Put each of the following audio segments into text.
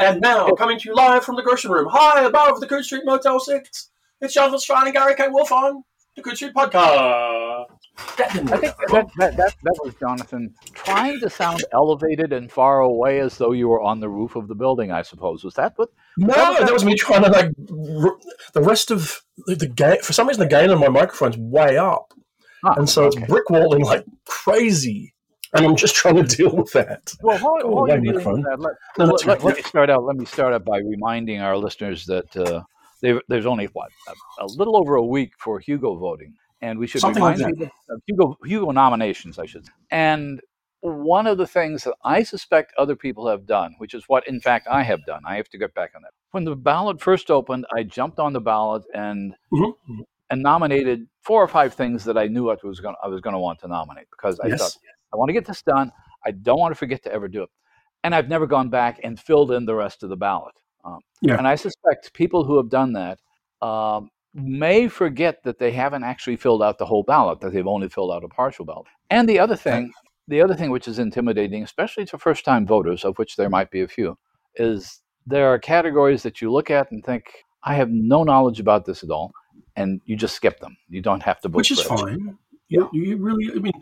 And now, coming to you live from the Gershon Room, high above the Coode Street Motel 6, it's Jonathan Strahan and Gary K. Wolfe on the Coode Street Podcast. That I think that, that, that, that was Jonathan trying to sound elevated and far away as though you were on the roof of the building, I suppose. Was that what? No, that was, that was me trying to, like, r- the rest of the, the gain, for some reason, the gain on my microphone's way up. Ah, and so okay. it's brick walling like crazy and I'm just trying to deal with that. Well, while, while you're dealing that, let, no, let, let, let, me start out. Let me start out by reminding our listeners that uh, there's only what a, a, little over a week for Hugo voting, and we should Something remind like people of Hugo Hugo nominations, I should. Say. And one of the things that I suspect other people have done, which is what in fact I have done, I have to get back on that. When the ballot first opened, I jumped on the ballot and. Mm-hmm. And nominated four or five things that I knew I was going I was going to want to nominate because I yes. thought I want to get this done. I don't want to forget to ever do it. And I've never gone back and filled in the rest of the ballot. Um, yeah. And I suspect people who have done that um, may forget that they haven't actually filled out the whole ballot, that they've only filled out a partial ballot. And the other thing, the other thing which is intimidating, especially to first time voters, of which there might be a few, is there are categories that you look at and think, I have no knowledge about this at all. And you just skip them. You don't have to vote. Which is fine. Yeah, you really. I mean,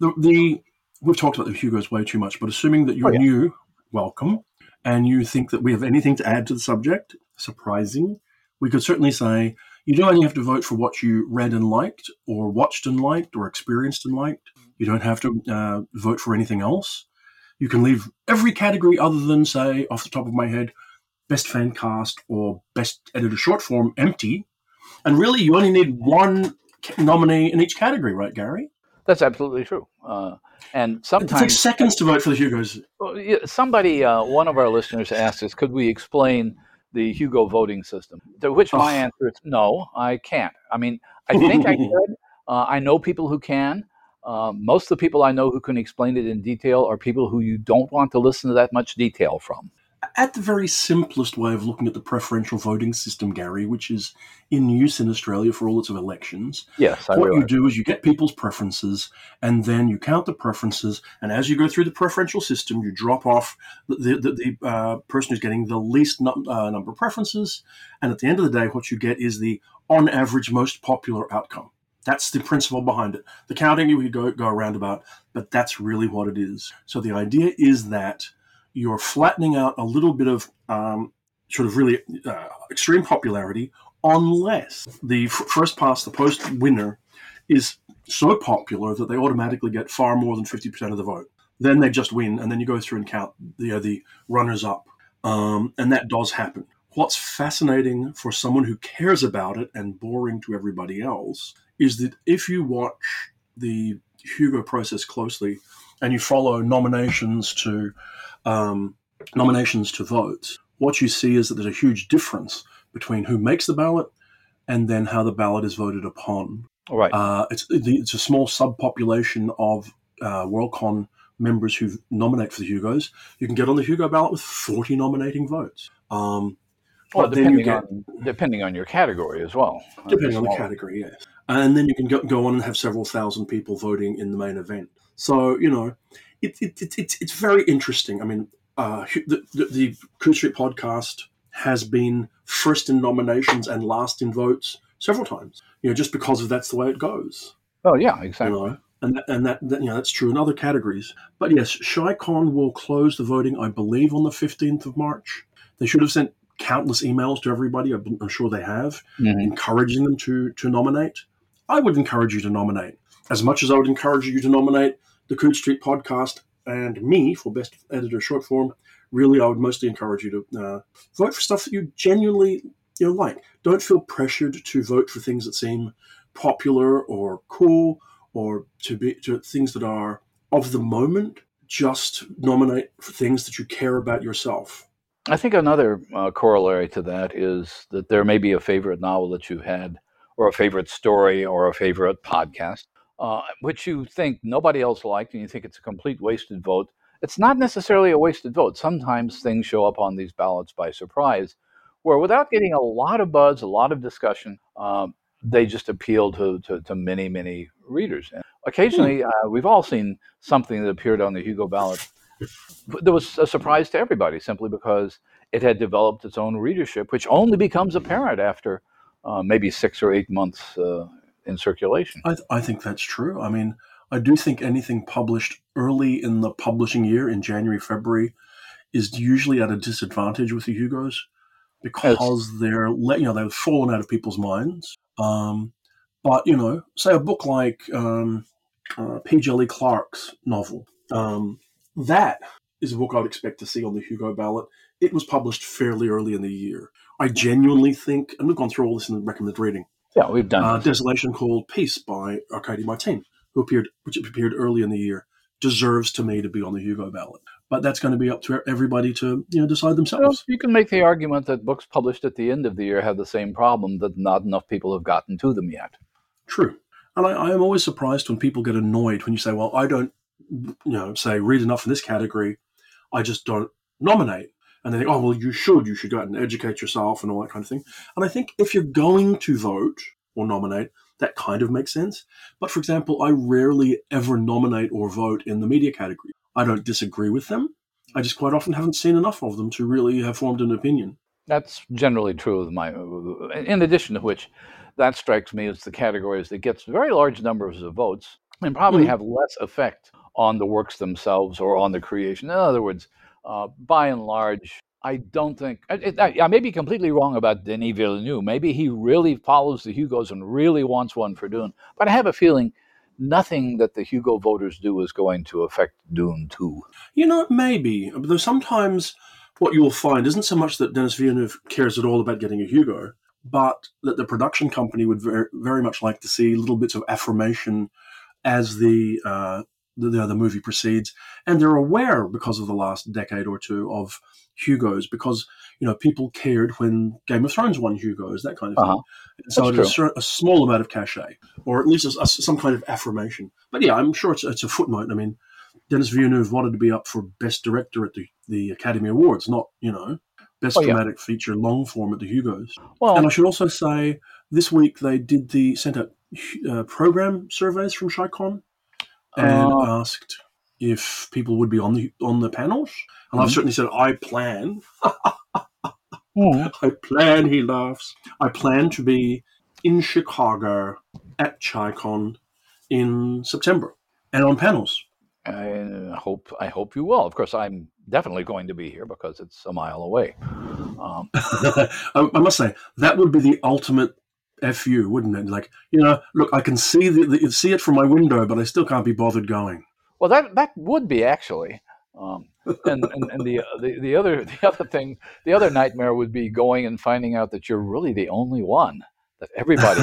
the the we've talked about the Hugos way too much, but assuming that you're oh, yeah. new, welcome, and you think that we have anything to add to the subject, surprising, we could certainly say you don't only have to vote for what you read and liked, or watched and liked, or experienced and liked. You don't have to uh, vote for anything else. You can leave every category other than, say, off the top of my head, best fan cast or best editor short form empty. And really, you only need one nominee in each category, right, Gary? That's absolutely true. Uh, and sometimes it takes seconds to vote for the Hugos. Somebody, uh, one of our listeners asked us, could we explain the Hugo voting system? To which oh. my answer is no, I can't. I mean, I think I could. Uh, I know people who can. Uh, most of the people I know who can explain it in detail are people who you don't want to listen to that much detail from at the very simplest way of looking at the preferential voting system, Gary, which is in use in Australia for all its of elections. Yes, I what realize. you do is you get people's preferences, and then you count the preferences. And as you go through the preferential system, you drop off the the, the uh, person who's getting the least num- uh, number of preferences. And at the end of the day, what you get is the on average most popular outcome. That's the principle behind it. The counting you could go go around about, but that's really what it is. So the idea is that you're flattening out a little bit of um, sort of really uh, extreme popularity unless the f- first past the post winner is so popular that they automatically get far more than 50% of the vote. Then they just win, and then you go through and count the, uh, the runners up. Um, and that does happen. What's fascinating for someone who cares about it and boring to everybody else is that if you watch the Hugo process closely and you follow nominations to um, nominations to votes, what you see is that there's a huge difference between who makes the ballot and then how the ballot is voted upon. Right. Uh, it's it's a small subpopulation of uh, Worldcon members who nominate for the Hugos. You can get on the Hugo ballot with 40 nominating votes. Um, well, depending get, on depending on your category as well. Depending on the category, yes. And then you can go, go on and have several thousand people voting in the main event. So you know, it, it, it, it's it's very interesting. I mean, uh, the, the, the Coode Street podcast has been first in nominations and last in votes several times. You know, just because of that's the way it goes. Oh yeah, exactly. You know? And that, and that, that, you know that's true in other categories. But yes, ChiCon will close the voting, I believe, on the fifteenth of March. They should have sent countless emails to everybody. I'm sure they have, mm-hmm. encouraging them to to nominate. I would encourage you to nominate as much as I would encourage you to nominate the Coode Street podcast and me for best editor short form. Really, I would mostly encourage you to uh, vote for stuff that you genuinely you know like. Don't feel pressured to vote for things that seem popular or cool or to be to things that are of the moment. Just nominate for things that you care about yourself. I think another uh, corollary to that is that there may be a favorite novel that you had, or a favorite story, or a favorite podcast uh, which you think nobody else liked and you think it's a complete wasted vote, it's not necessarily a wasted vote. Sometimes things show up on these ballots by surprise, where without getting a lot of buzz, a lot of discussion, um, they just appeal to, to, to, many, many readers. And occasionally, hmm. uh, we've all seen something that appeared on the Hugo ballot that was a surprise to everybody simply because it had developed its own readership, which only becomes apparent after uh, maybe six or eight months uh, in circulation. I, th- I think that's true. I mean, I do think anything published early in the publishing year in January, February is usually at a disadvantage with the Hugos because they're let you know they've fallen out of people's minds. Um, but you know, say a book like um, uh, P. Djeli Clark's novel, um, that is a book I'd expect to see on the Hugo ballot. It was published fairly early in the year. I genuinely think, and we've gone through all this in the recommended reading. Yeah, we've done uh, Desolation Called Peace by Arkady Martine, who appeared, which appeared early in the year, deserves to me to be on the Hugo ballot but that's going to be up to everybody to you know decide themselves. Well, you can make the argument that books published at the end of the year have the same problem that not enough people have gotten to them yet. True, and I, I am always surprised when people get annoyed when you say, "Well, I don't, you know, say read enough in this category, I just don't nominate." And they think, "Oh, well, you should. You should go out and educate yourself and all that kind of thing." And I think if you're going to vote or nominate, that kind of makes sense. But for example, I rarely ever nominate or vote in the media category. I don't disagree with them. I just quite often haven't seen enough of them to really have formed an opinion. That's generally true of my. In addition to which, that strikes me as the categories that gets very large numbers of votes and probably mm-hmm. have less effect on the works themselves or on the creation. In other words, uh, by and large, I don't think I, I, may be completely wrong about Denis Villeneuve. Maybe he really follows the Hugos and really wants one for Dune. But I have a feeling nothing that the Hugo voters do is going to affect Dune 2. You know, maybe. Though sometimes what you'll find isn't so much that Denis Villeneuve cares at all about getting a Hugo, but that the production company would very, very much like to see little bits of affirmation as the, uh, the, the movie proceeds. And they're aware, because of the last decade or two, of Hugos, because you know, people cared when Game of Thrones won Hugo's, that kind of uh-huh. thing. so it's a, a, small amount of cachet, or at least a, a, some kind of affirmation. But yeah, I'm sure it's, it's a footnote. I mean, Denis Villeneuve wanted to be up for Best Director at the, the Academy Awards, not, you know, Best oh, Dramatic yeah. Feature long form at the Hugos. Well, and I should also say, this week they did the sent out uh, program surveys from ChiCon and uh, asked if people would be on the on the panels. And mm-hmm. I've certainly said I plan Mm. I plan, he laughs. I plan to be in Chicago at ChiCon in September and on panels. I hope I hope you will. Of course, I'm definitely going to be here because it's a mile away. Um, I, I, must say that would be the ultimate fu, wouldn't it? Like you know, look, I can see the, the, see it from my window, but I still can't be bothered going. Well, that that would be actually. Um, and, and, and the, the the other the other thing the other nightmare would be going and finding out that you're really the only one that everybody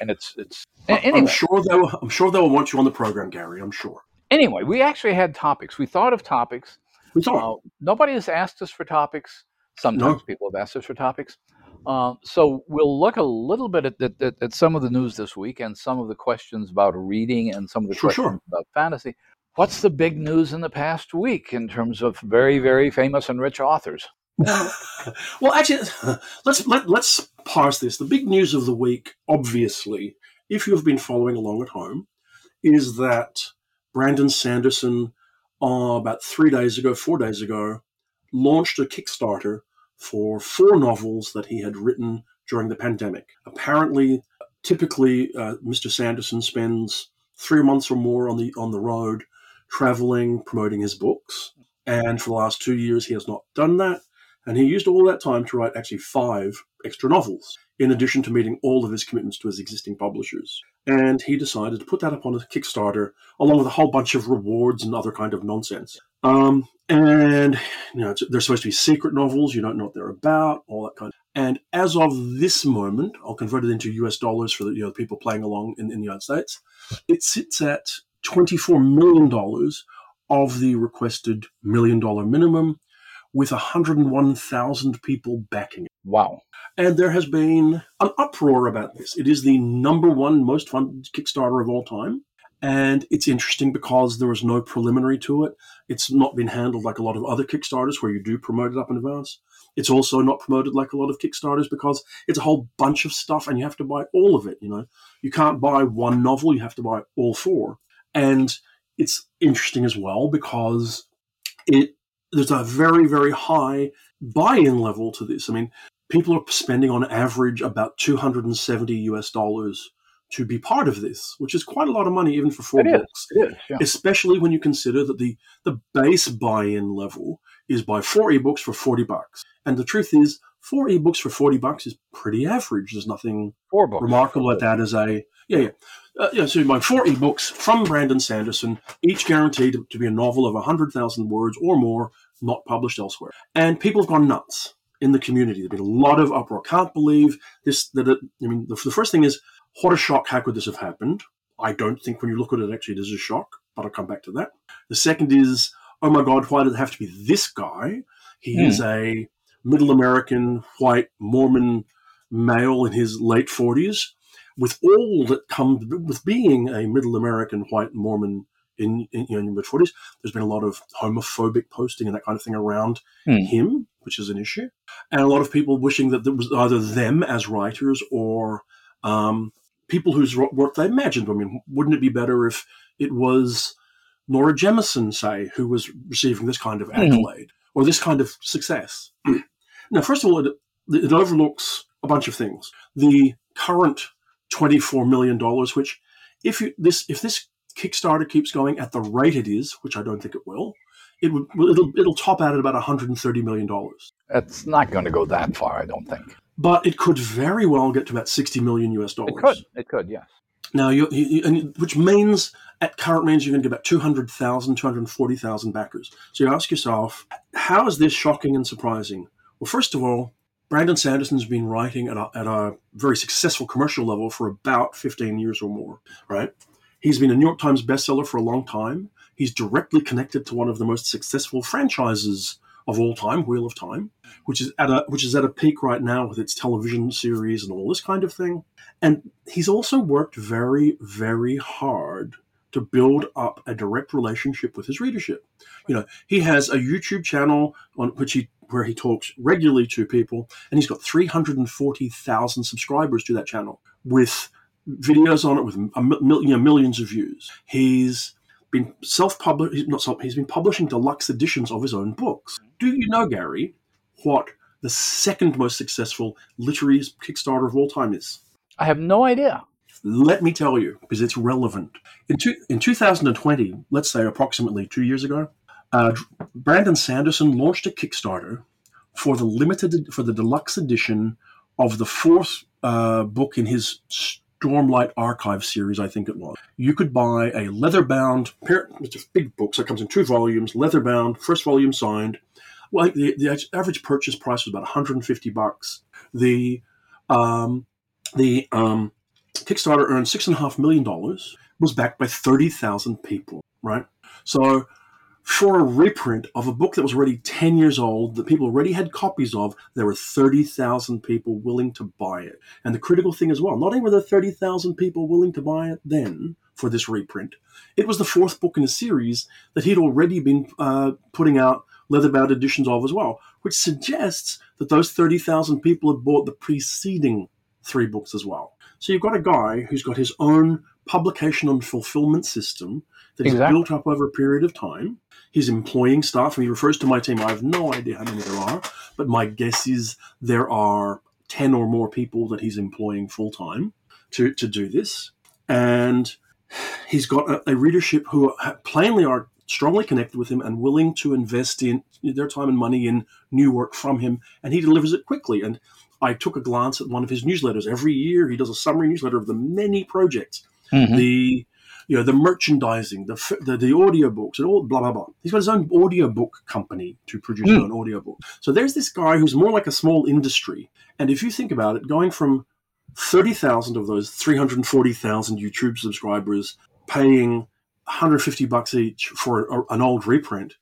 and it's it's anyway. I'm sure they'll I'm sure they'll want you on the program, Gary. I'm sure. Anyway, we actually had topics. We thought of topics. We thought. Uh, nobody has asked us for topics. Sometimes no. people have asked us for topics. Uh, so we'll look a little bit at, at, at, some of the news this week and some of the questions about reading and some of the sure, questions sure. about fantasy what's the big news in the past week in terms of very, very famous and rich authors? well, actually, let's let, let's parse this. The big news of the week, obviously, if you have been following along at home, is that Brandon Sanderson, uh, about three days ago, four days ago, launched a Kickstarter for four novels that he had written during the pandemic. Apparently, typically, uh, Mr. Sanderson spends three months or more on the on the road traveling, promoting his books. And for the last two years, he has not done that. And he used all that time to write actually five extra novels, in addition to meeting all of his commitments to his existing publishers. And he decided to put that up on a Kickstarter, along with a whole bunch of rewards and other kind of nonsense. Um, and you know, they're supposed to be secret novels. You don't know what they're about, all that kind. Of. And as of this moment, I'll convert it into US dollars for the you know people playing along in, in the United States. It sits at $24 million of the requested million dollar minimum, with 101,000 people backing it. Wow. And there has been an uproar about this. It is the number one most funded Kickstarter of all time. And it's interesting because there was no preliminary to it. It's not been handled like a lot of other Kickstarters where you do promote it up in advance. It's also not promoted like a lot of Kickstarters because it's a whole bunch of stuff and you have to buy all of it. You know, you can't buy one novel, you have to buy all four. And it's interesting as well because it there's a very, very high buy in level to this. I mean, people are spending on average about 270 US dollars to be part of this, which is quite a lot of money even for four It books. It is, yeah. Especially when you consider that the, the base buy-in level is buy four ebooks for 40 bucks. And the truth is, four ebooks for 40 bucks is pretty average. There's nothing remarkable at that as a yeah yeah uh, yeah so my four ebooks from brandon sanderson each guaranteed to be a novel of 100000 words or more not published elsewhere. And people have gone nuts in the community. There's been a lot of uproar. Can't believe this that it, i mean the, the first thing is what a shock how could this have happened? I don't think when you look at it actually it is a shock but i'll come back to that. The second is oh my god why did it have to be this guy? He Hmm. is a middle american white mormon male in his late 40s, with all that comes with being a middle American white Mormon in, in, you know, in your 40s, there's been a lot of homophobic posting and that kind of thing around Hmm. him, which is an issue. And a lot of people wishing that there was either them as writers or um, people whose work they imagined. I mean, wouldn't it be better if it was Nora Jemisin, say, who was receiving this kind of Mhm. accolade or this kind of success? now, first of all, it, it overlooks a bunch of things. The current $24 million, which if you this if this Kickstarter keeps going at the rate it is, which I don't think it will, it would it'll it'll top out at about 130 million dollars. It's not going to go that far, I don't think. But it could very well get to about 60 million US dollars. It could. It could, yes. Now, you, you, and which means at current means you're going to get about 200,000, 240,000 backers. So you ask yourself, how is this shocking and surprising? Well, first of all, Brandon Sanderson's been writing at a, at a very successful commercial level for about 15 years or more, right? He's been a New York Times bestseller for a long time. He's directly connected to one of the most successful franchises of all time, Wheel of Time, which is at a which is at a peak right now with its television series and all this kind of thing. And he's also worked very, very hard to build up a direct relationship with his readership. You know, he has a YouTube channel on which he where he talks regularly to people, and he's got 340,000 subscribers to that channel with videos on it with mil- you know, millions of views. He's been self-published, not self, he's been publishing deluxe editions of his own books. Do you know, Gary, what the second most successful literary Kickstarter of all time is? I have no idea. Let me tell you, because it's relevant. In, two, in 2020, let's say approximately two years ago, uh, Brandon Sanderson launched a Kickstarter for the limited, for the deluxe edition of the fourth uh, book in his Stormlight Archive series, I think it was. You could buy a leather bound, it's a big book, so it comes in two volumes, leather bound, first volume signed. Well, the, the average purchase price was about 150 bucks. The um, the um, Kickstarter earned six and a half million dollars, was backed by 30,000 people, right? So for a reprint of a book that was already 10 years old, that people already had copies of, there were 30,000 people willing to buy it. And the critical thing as well, not only were there 30,000 people willing to buy it then for this reprint, it was the fourth book in a series that he'd already been uh, putting out leatherbound editions of as well, which suggests that those 30,000 people had bought the preceding three books as well. So you've got a guy who's got his own publication and fulfillment system that he's built up over a period of time. He's employing staff, and he refers to my team. I have no idea how many there are, but my guess is there are 10 or more people that he's employing full time to, to do this. And he's got a, a readership who plainly are strongly connected with him and willing to invest in their time and money in new work from him, and he delivers it quickly. And I took a glance at one of his newsletters. Every year, he does a summary newsletter of the many projects, Mhm. the you know the merchandising, the the, the audiobooks, and all blah blah blah. He's got his own audiobook company to produce Hmm. own audiobook. So there's this guy who's more like a small industry. And if you think about it, going from thirty thousand of those three hundred forty thousand YouTube subscribers paying 150 bucks each for a, an old reprint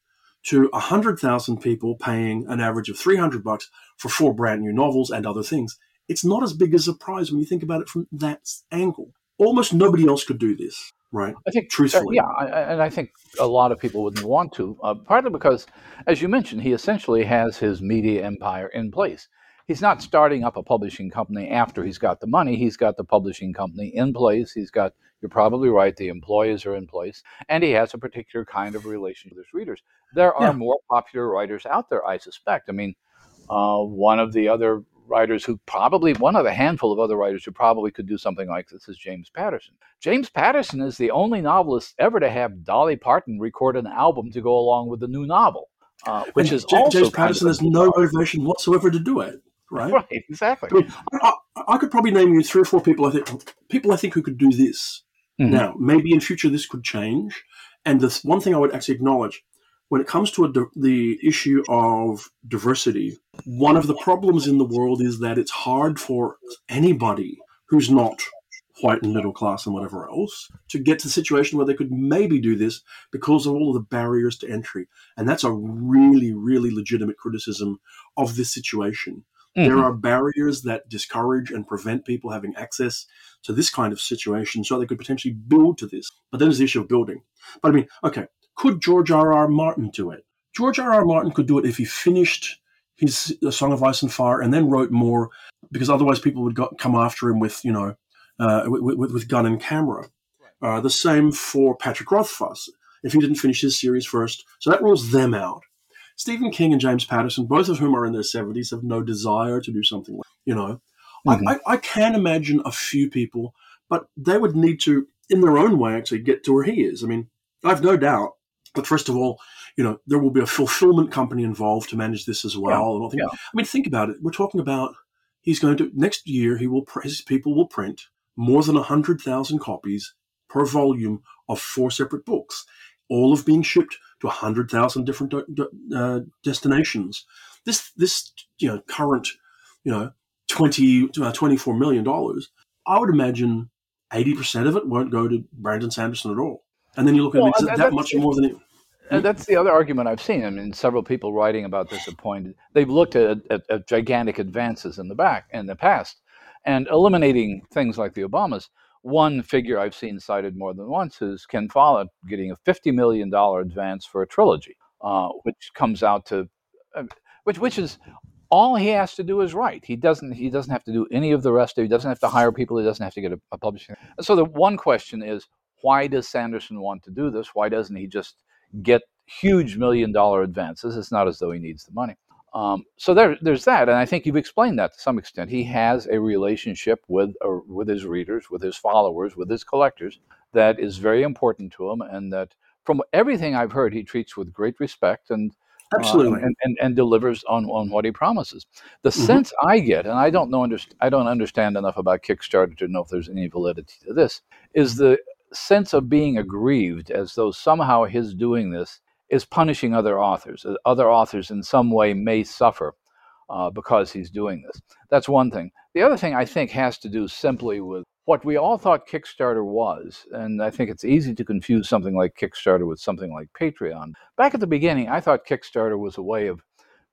to 100,000 people paying an average of 300 bucks for four brand new novels and other things. It's not as big a surprise when you think about it from that angle. Almost nobody else could do this, right? I think, uh, Truthfully. yeah, I, I- and I think a lot of people wouldn't want to, uh, partly because, as you mentioned, he essentially has his media empire in place. he's not starting up a publishing company after he's got the money. He's got the publishing company in place. He's got, you're probably right, the employees are in place, and he has a particular kind of relationship with his readers. There are yeah. more popular writers out there, I suspect. I mean, uh, one of the other writers who probably one of a handful of other writers who probably could do something like this is James Patterson. James Patterson is the only novelist ever to have Dolly Parton record an album to go along with the new novel, uh, which and is J- also James Patterson has no motivation whatsoever to do it. Right, right, exactly. I, mean, I, I, could probably name you three or four people. I think people I think who could do this. Mm-hmm. Now, maybe in future this could change. And the one thing I would actually acknowledge when it comes to di- the issue of diversity, one of the problems in the world is that it's hard for anybody who's not white and middle class and whatever else to get to the situation where they could maybe do this because of all of the barriers to entry. And that's a really, really legitimate criticism of this situation. Mm-hmm. There are barriers that discourage and prevent people having access to this kind of situation so they could potentially build to this. But then there's the issue of building. But I mean, okay, could George R. R. Martin do it? George R. R. Martin could do it if he finished his Song of Ice and Fire and then wrote more, because otherwise people would go, come after him with, you know, uh, with, with, gun and camera. Uh, the same for Patrick Rothfuss if he didn't finish his series first. So that rules them out. Stephen King and James Patterson, both of whom are in their 70s, have no desire to do something like, you know. Mm-hmm. I, I, I can imagine a few people, but they would need to, in their own way, actually get to where he is. I mean, I've no doubt but first of all, you know, there will be a fulfillment company involved to manage this as well. Yeah. I, I mean, think about it. We're talking about he's going to next year. He will his people will print more than hundred thousand copies per volume of four separate books, all of being shipped to hundred thousand different uh, destinations. This this you know current you know 20 uh, 24 million dollars. I would imagine eighty percent of it won't go to Brandon Sanderson at all. And then you look at well, it, that much more than it. And that's the other argument I've seen. I mean, several people writing about this have pointed. They've looked at, at, at, gigantic advances in the back in the past, and eliminating things like the Obamas. One figure I've seen cited more than once is Ken Follett getting a fifty million dollar advance for a trilogy, uh, which comes out to, uh, which which is all he has to do is write. He doesn't he doesn't have to do any of the rest. He doesn't have to hire people. He doesn't have to get a, a publishing. So the one question is why does Sanderson want to do this? Why doesn't he just get huge million dollar advances? It's not as though he needs the money. Um, so there, there's that, and I think you've explained that to some extent. He has a relationship with uh, with his readers, with his followers, with his collectors that is very important to him, and that from everything I've heard, he treats with great respect and absolutely uh, and, and, and, delivers on, on what he promises. The mm-hmm. sense I get, and I don't know, I don't understand enough about Kickstarter to know if there's any validity to this, is the sense of being aggrieved as though somehow his doing this is punishing other authors. Uh, other authors in some way may suffer uh, because he's doing this. That's one thing. The other thing I think has to do simply with what we all thought Kickstarter was, and I think it's easy to confuse something like Kickstarter with something like Patreon. Back at the beginning, I thought Kickstarter was a way of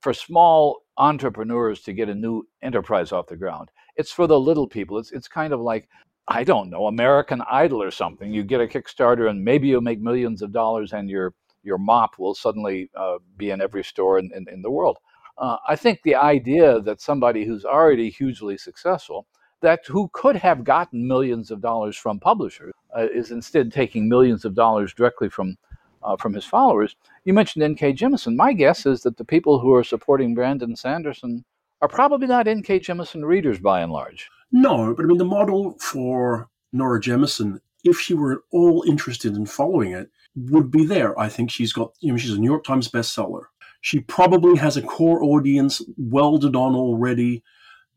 for small entrepreneurs to get a new enterprise off the ground. It's for the little people. It's it's kind of like I don't know, American Idol or something. You get a Kickstarter and maybe you'll make millions of dollars and your your mop will suddenly uh, be in every store in, in, in the world. Uh, I think the idea that somebody who's already hugely successful, that who could have gotten millions of dollars from publishers, uh, is instead taking millions of dollars directly from uh, from his followers. You mentioned N.K. Jemisin. My guess is that the people who are supporting Brandon Sanderson are probably not N.K. Jemisin readers by and large. No, but I mean, the model for Nora Jemisin, if she were at all interested in following it, would be there. I think she's got, you know, she's a New York Times bestseller. She probably has a core audience welded on already,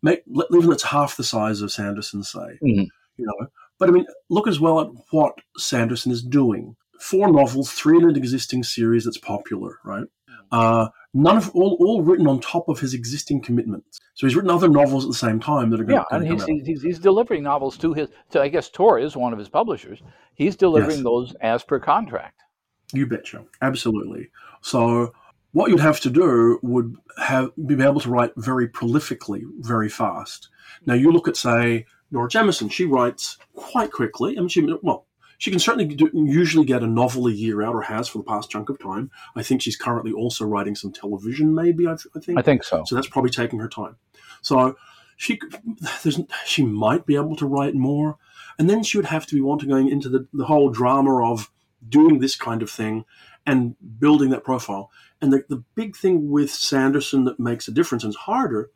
make, even it's half the size of Sanderson, say. Mm-hmm. You know, but I mean, look as well at what Sanderson is doing. Four novels, three in an existing series that's popular, right? Uh, none of all, all written on top of his existing commitments. So he's written other novels at the same time that are going yeah, and he's, he's, he's, delivering novels to his. To, I guess Tor is one of his publishers. He's delivering yes. those as per contract. You betcha, absolutely. So what you'd have to do would have be able to write very prolifically, very fast. Now you look at say Nora Jemisin. She writes quite quickly. I mean, she well, she can certainly do, usually get a novel a year out, or has for the past chunk of time. I think she's currently also writing some television, maybe. I, I think. I think so. So that's probably taking her time. So she there's she might be able to write more, and then she would have to be wanting going into the, the whole drama of doing this kind of thing and building that profile. And the, the big thing with Sanderson that makes a difference and is harder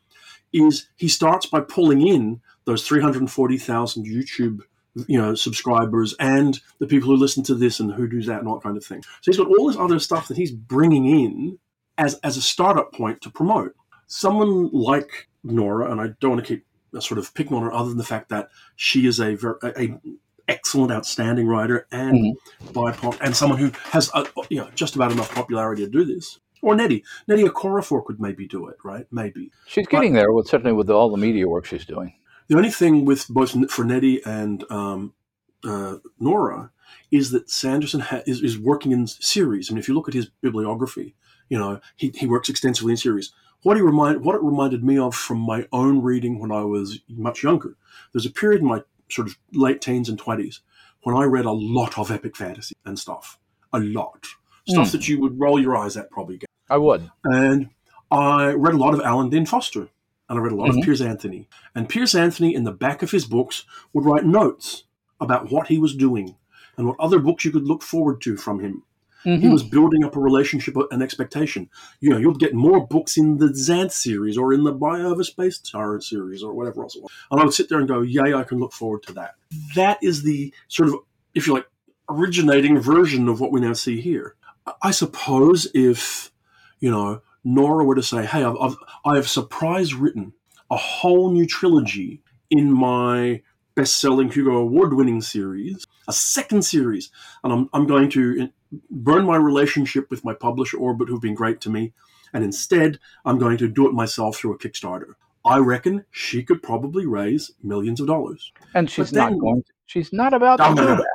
is he starts by pulling in those 340,000 YouTube you know subscribers and the people who listen to this and who do that and all that kind of thing. So he's got all this other stuff that he's bringing in as as a startup point to promote. Someone like Nora, and I don't want to keep sort of picking on her other than the fact that she is a very a, excellent, outstanding writer and mm-hmm. BIPOC, and someone who has a, you know just about enough popularity to do this. Or Nettie, Nnedi Okorafor could maybe do it, right? Maybe she's getting but, there with certainly with all the media work she's doing. The only thing with both for Nnedi and um, uh, Nora is that Sanderson ha- is, is working in series. I mean, if you look at his bibliography, you know he, he works extensively in series. What he remind what it reminded me of from my own reading when I was much younger. There's a period in my sort of late teens and twenties when I read a lot of epic fantasy and stuff, a lot stuff mm. that you would roll your eyes at probably. I would, and I read a lot of Alan Dean Foster and I read a lot mm-hmm. of Piers Anthony. And Piers Anthony, in the back of his books, would write notes about what he was doing and what other books you could look forward to from him. Mm-hmm. He was building up a relationship and expectation. You know, you'll get more books in the Xanth series or in the Bio of a Space Tyrant series or whatever else it was. And I would sit there and go, yay, I can look forward to that. That is the sort of, if you like, originating version of what we now see here. I suppose if, you know, Nora were to say, "Hey, I've, I've I have surprise written a whole new trilogy in my best-selling Hugo Award-winning series, a second series, and I'm I'm going to uh, burn my relationship with my publisher Orbit, who've been great to me, and instead I'm going to do it myself through a Kickstarter." I reckon she could probably raise millions of dollars. And she's then, not going to. She's not about to do that.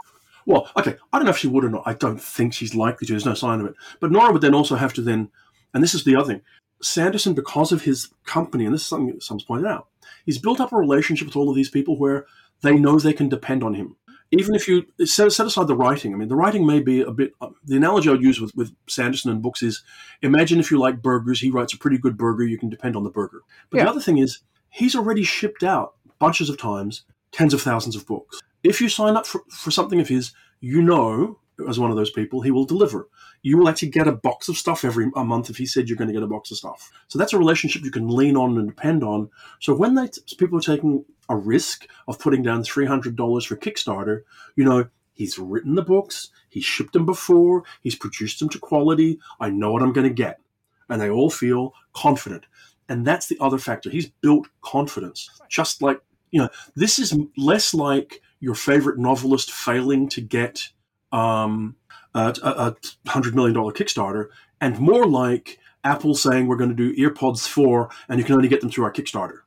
Well, okay, I don't know if she would or not. I don't think she's likely to. There's no sign of it. But Nora would then also have to then and this is the other thing. Sanderson, because of his company, and this is something that someone's pointed out, he's built up a relationship with all of these people where they know they can depend on him. Even if you set, set aside the writing, I mean, the writing may be a bit. Uh, the analogy I would use with, with Sanderson and books is imagine if you like burgers, he writes a pretty good burger, you can depend on the burger. But yeah. the other thing is, he's already shipped out bunches of times tens of thousands of books. If you sign up for, for something of his, you know, as one of those people, he will deliver you will actually get a box of stuff every a month if he said you're going to get a box of stuff. So that's a relationship you can lean on and depend on. So when they people are taking a risk of putting down three hundred dollars for Kickstarter, you know he's written the books, he's shipped them before, he's produced them to quality. I know what I'm going to get, and they all feel confident. And that's the other factor. He's built confidence, just like you know. This is less like your favorite novelist failing to get um, a, a hundred million dollar Kickstarter, and more like Apple saying we're going to do EarPods four, and you can only get them through our Kickstarter.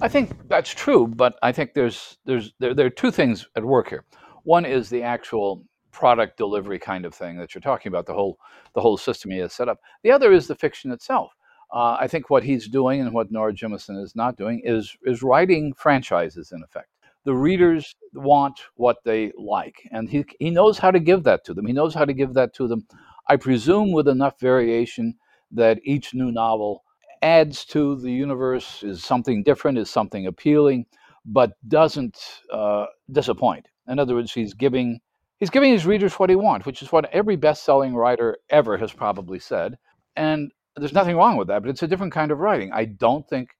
I think that's true, but I think there's there's there, there are two things at work here. One is the actual product delivery kind of thing that you're talking about, the whole the whole system he has set up. The other is the fiction itself. Uh, I think what he's doing and what Nora Jemisin is not doing is is writing franchises in effect the readers want what they like and he, he knows how to give that to them. He knows how to give that to them. I presume with enough variation that each new novel adds to the universe is something different is something appealing but doesn't uh, disappoint. In other words he's giving he's giving his readers what he wants which is what every best-selling writer ever has probably said and there's nothing wrong with that but it's a different kind of writing. I don't think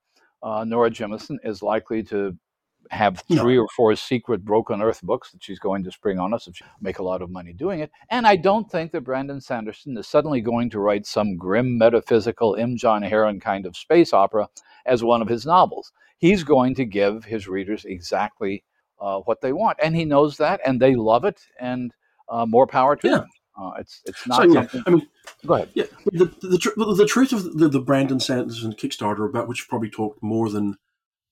uh, Nora Jemisin is likely to have three no. or four secret broken earth books that she's going to spring on us if she make a lot of money doing it. And I don't think that Brandon Sanderson is suddenly going to write some grim metaphysical M. John Harrison kind of space opera as one of his novels. He's going to give his readers exactly uh, what they want, and he knows that, and they love it, and uh, more power to yeah. them. Uh, it's it's not. So, yeah, I mean, go ahead. Yeah, the the, the, the truth of the, the Brandon Sanderson Kickstarter, about which probably talked more than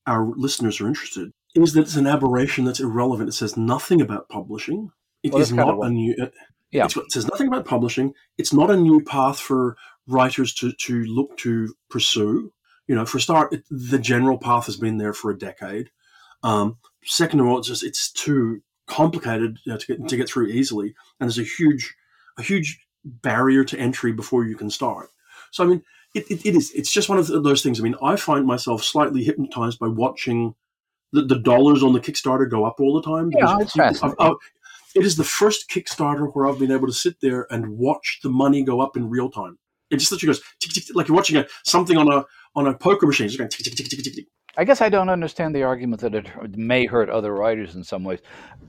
our listeners are interested, is that it's an aberration that's irrelevant. It says nothing about publishing. It well, is not a new. Uh, yeah. it says nothing about publishing. It's not a new path for writers to, to look to pursue. You know, for a start, it, the general path has been there for a decade. Um, second of all, it's just it's too complicated you know, to get to get through easily, and there's a huge a huge barrier to entry before you can start. So I mean, it, it, it is it's just one of those things. I mean, I find myself slightly hypnotized by watching the, the dollars on the Kickstarter go up all the time. Yeah, it's fascinating. I, I, it is the first Kickstarter where I've been able to sit there and watch the money go up in real time. It just literally goes tick, tick, tick, like you're watching a, something on a on a poker machine. It's going tick, tick, tick, tick, tick, tick. I guess I don't understand the argument that it may hurt other writers in some ways.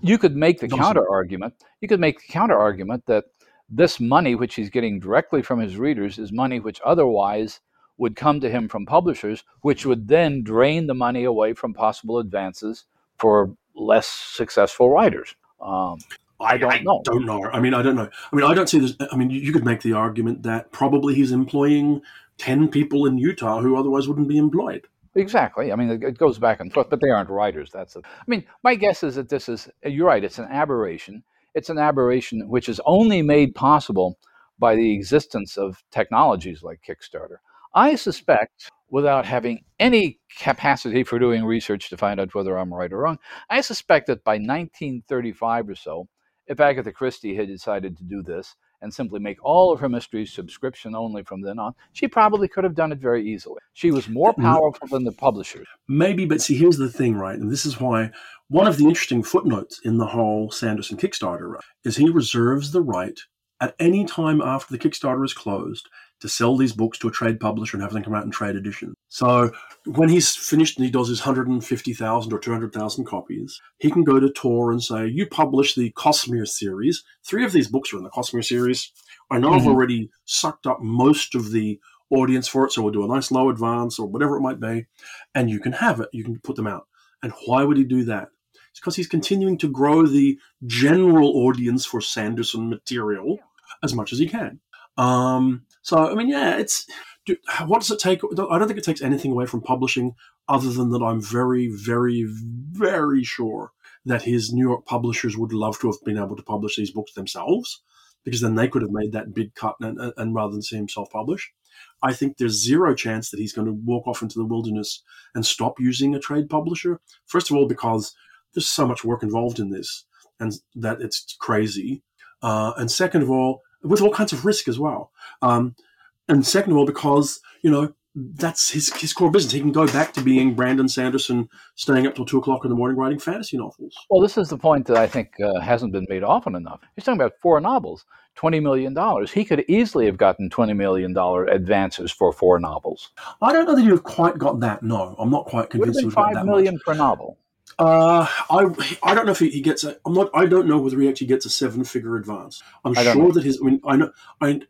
You could make the counter argument. You could make the counter argument that this money, which he's getting directly from his readers, is money which otherwise would come to him from publishers, which would then drain the money away from possible advances for less successful writers. Um, I don't I know. Don't know. I mean, I don't know. I mean, I don't see this. I mean, you could make the argument that probably he's employing ten people in Utah who otherwise wouldn't be employed. Exactly. I mean, it goes back and forth, but they aren't writers. That's. A, I mean, my guess is that this is. You're right. It's an aberration. It's an aberration which is only made possible by the existence of technologies like Kickstarter. I suspect, without having any capacity for doing research to find out whether I'm right or wrong, I suspect that by 1935 or so, if Agatha Christie had decided to do this and simply make all of her mysteries subscription only from then on, she probably could have done it very easily. She was more powerful than the publishers. Maybe, but see, here's the thing, right? And this is why one of the interesting footnotes in the whole Sanderson Kickstarter is he reserves the right at any time after the Kickstarter is closed to sell these books to a trade publisher and have them come out in trade edition. So when he's finished and he does his 150,000 or 200,000 copies, he can go to Tor and say, You publish the Cosmere series. Three of these books are in the Cosmere series. I know mm-hmm. I've already sucked up most of the audience for it, so we'll do a nice low advance or whatever it might be, and you can have it. You can put them out. And why would he do that? It's because he's continuing to grow the general audience for Sanderson material as much as he can. Um, so, I mean, yeah, it's what does it take? I don't think it takes anything away from publishing, other than that I'm very, very, very sure that his New York publishers would love to have been able to publish these books themselves, because then they could have made that big cut and, and rather than see him self publish. I think there's zero chance that he's going to walk off into the wilderness and stop using a trade publisher. First of all, because there's so much work involved in this and that it's crazy. Uh, and second of all, with all kinds of risk as well. Um, and second of all, because you know that's his his core business. He can go back to being Brandon Sanderson, staying up till two o'clock in the morning writing fantasy novels. Well, this is the point that I think uh, hasn't been made often enough. He's talking about four novels, twenty million dollars. He could easily have gotten twenty million dollar advances for four novels. I don't know that you've quite got that. No, I'm not quite convinced. Would have been five million much. per novel. Uh, I I don't know if he, he, gets a. I'm not. I don't know whether he actually gets a seven figure advance. I'm sure know. that his. I mean, I know. I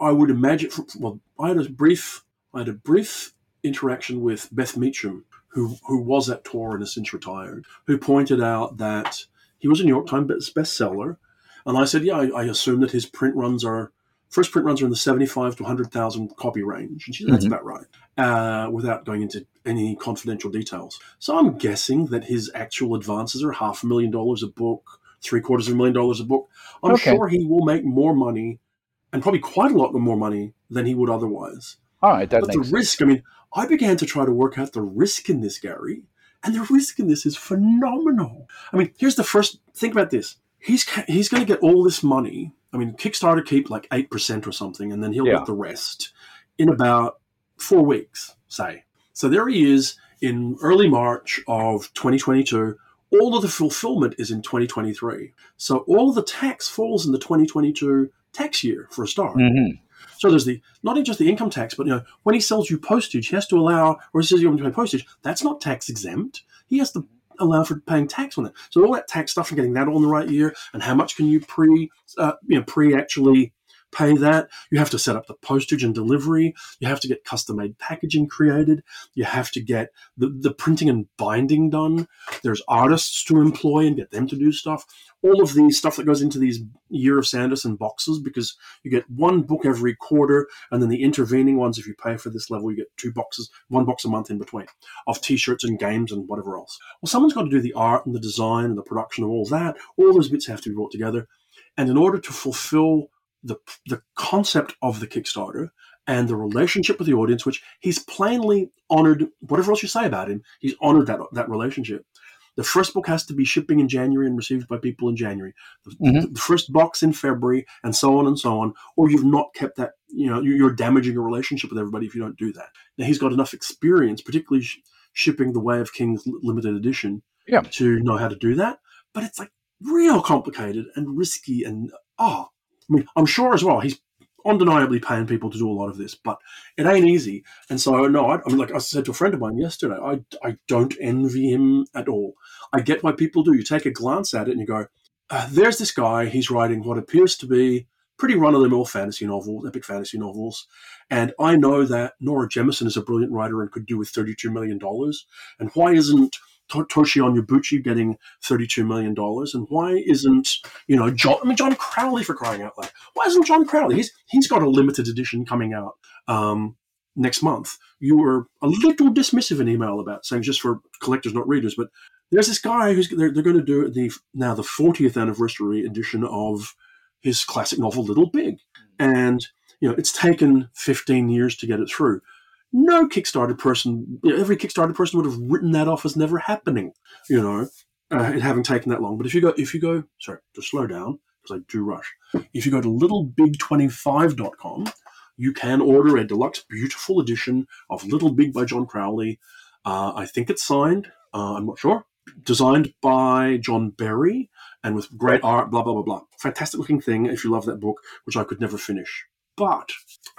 I would imagine. Well, I had a brief. I had a brief interaction with Beth Meacham, who who was at Tor and has since retired, who pointed out that he was a New York Times bestseller, and I said, yeah, I, I assume that his print runs are first print runs are in the 75 to 100,000 copy range. And she said, that's mm-hmm. about right, uh, without going into any confidential details. So I'm guessing that his actual advances are half a million dollars a book, three quarters of a million dollars a book. I'm okay. sure he will make more money and probably quite a lot more money than he would otherwise. All right, that but the risk, I mean, I began to try to work out the risk in this, Gary, and the risk in this is phenomenal. I mean, here's the first think about this. He's he's going to get all this money. I mean, Kickstarter keep like eight percent or something, and then he'll yeah. get the rest in about four weeks, say. So there he is in early March of 2022. All of the fulfillment is in 2023. So all of the tax falls in the 2022 tax year for a start. Mm-hmm. So there's the not just the income tax, but you know when he sells you postage, he has to allow, or he says you want to pay postage. That's not tax exempt. He has to allow for paying tax on it. So all that tax stuff and getting that on the right year, and how much can you pre, uh, you know, pre actually pay that. You have to set up the postage and delivery. You have to get custom made packaging created. You have to get the, the printing and binding done. There's artists to employ and get them to do stuff. All of the stuff that goes into these Year of Sanderson boxes because you get one book every quarter, and then the intervening ones, if you pay for this level, you get two boxes, one box a month in between of t shirts and games and whatever else. Well, someone's got to do the art and the design and the production of all that. All those bits have to be brought together. And in order to fulfill the the concept of the Kickstarter and the relationship with the audience, which he's plainly honored. Whatever else you say about him, he's honored that that relationship. the first book has to be shipping in January and received by people in January. The, mm-hmm. the, first box in February, and so on and so on. Or you've not kept that. You know, you're damaging a relationship with everybody if you don't do that. Now he's got enough experience, particularly sh- shipping the Way of Kings limited edition, yeah. to know how to do that. But it's like real complicated and risky, and oh, I mean, I'm sure as well he's undeniably paying people to do a lot of this, but it ain't easy. And so, no, I, I mean, like I said to a friend of mine yesterday, I, I don't envy him at all. I get why people do. You take a glance at it and you go, uh, there's this guy, he's writing what appears to be pretty run of the mill fantasy novels, epic fantasy novels. And I know that Nora Jemisin is a brilliant writer and could do with $32 million. And why isn't Tochi Onyebuchi getting $32 million? And why isn't, you know, John, I mean, John Crowley for crying out loud? Why isn't John Crowley? He's, he's got a limited edition coming out um, next month. You were a little dismissive in email about saying just for collectors, not readers, but there's this guy who's, they're, they're going to do the, now the 40th anniversary edition of his classic novel, Little Big. And, you know, it's taken 15 years to get it through no Kickstarter person, every Kickstarter person would have written that off as never happening, you know, uh, it having taken that long. But if you go, if you go, sorry, to slow down because I do rush. If you go to littlebig25.com, you can order a deluxe, beautiful edition of Little Big by John Crowley. Uh, I think it's signed. Uh, I'm not sure. Designed by John Berry and with great art. Blah blah blah blah. Fantastic looking thing. If you love that book, which I could never finish but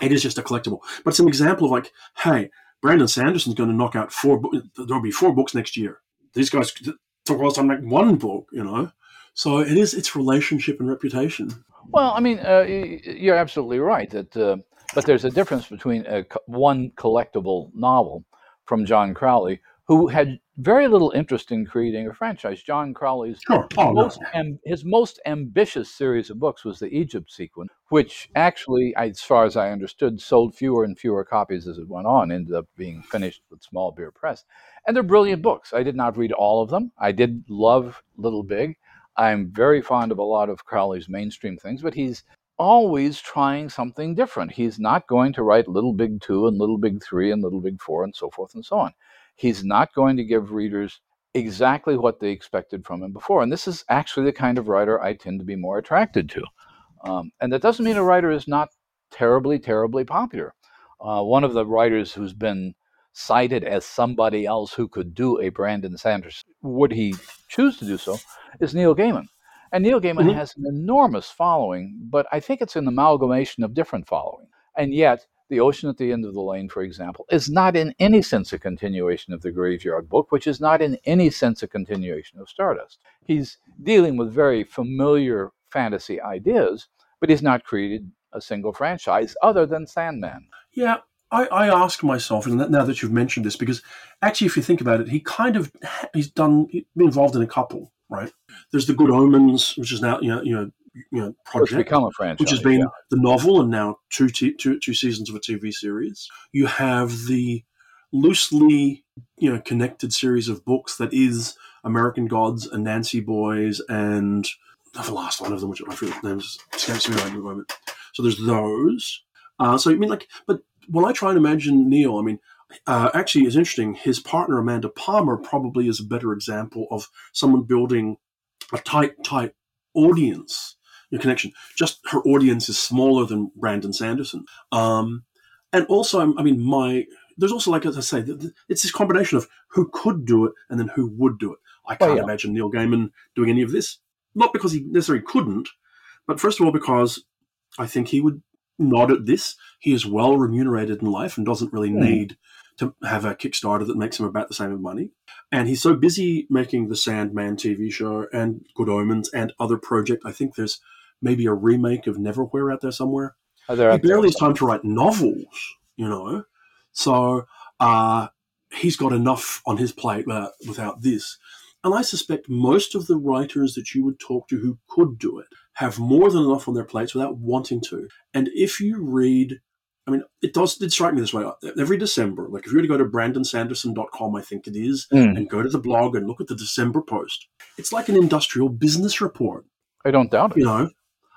it is just a collectible. But it's an example of like, hey, Brandon Sanderson's going to knock out four. There'll be four books next year. These guys took all time to make one book, you know. So it is its relationship and reputation. Well, I mean, uh, you're absolutely right that, uh, but there's a difference between a, one collectible novel from John Crowley who had very little interest in creating a franchise. John Crowley's sure. oh, most am, his most ambitious series of books was the Egypt sequence, which actually, as far as I understood, sold fewer and fewer copies as it went on. Ended up being finished with Small Beer Press, and they're brilliant books. I did not read all of them. I did love Little Big. I'm very fond of a lot of Crowley's mainstream things, but he's always trying something different. He's not going to write Little Big 2 and Little Big 3 and Little Big 4 and so forth and so on he's not going to give readers exactly what they expected from him before. And this is actually the kind of writer I tend to be more attracted to. Um, and that doesn't mean a writer is not terribly, terribly popular. Uh, one of the writers who's been cited as somebody else who could do a Brandon Sanderson, would he choose to do so, is Neil Gaiman. And Neil Gaiman mm-hmm. has an enormous following, but I think it's an amalgamation of different following. And yet, the Ocean at the End of the Lane, for example, is not in any sense a continuation of the Graveyard Book, which is not in any sense a continuation of Stardust. He's dealing with very familiar fantasy ideas, but he's not created a single franchise other than Sandman. Yeah, I, I ask myself, and now that you've mentioned this, because actually, if you think about it, he kind of he's done he's been involved in a couple, right? There's the Good Omens, which is now you know you know you know project, become a franchise, which has been yeah. the novel and now two, t- two two seasons of a TV series. You have the loosely you know connected series of books that is American Gods and Anansi Boys and the last one of them, which I forget the names escapes me right at the moment. So there's those. Uh, so I mean, like, but when I try and imagine Neil, I mean, uh, actually, it's interesting. His partner Amanda Palmer probably is a better example of someone building a tight, tight audience your connection. Just her audience is smaller than Brandon Sanderson. Um, and also, I mean, my there's also like as I say, it's this combination of who could do it and then who would do it. I oh, can't oh, yeah. imagine Neil Gaiman doing any of this. Not because he necessarily couldn't, but first of all because I think he would nod at this. He is well remunerated in life and doesn't really mm. need to have a Kickstarter that makes him about the same of money. And he's so busy making the Sandman TV show and Good Omens and other project. I think there's maybe a remake of Neverwhere out there somewhere. Oh, he barely has time to write novels, you know. So uh, he's got enough on his plate uh, without this. And I suspect most of the writers that you would talk to who could do it have more than enough on their plates without wanting to. And if you read, I mean, it does did strike me this way. Every December, like if you were to go to brandonsanderson.com, I think it is, mm. and go to the blog and look at the December post, it's like an industrial business report. I don't doubt it. You know,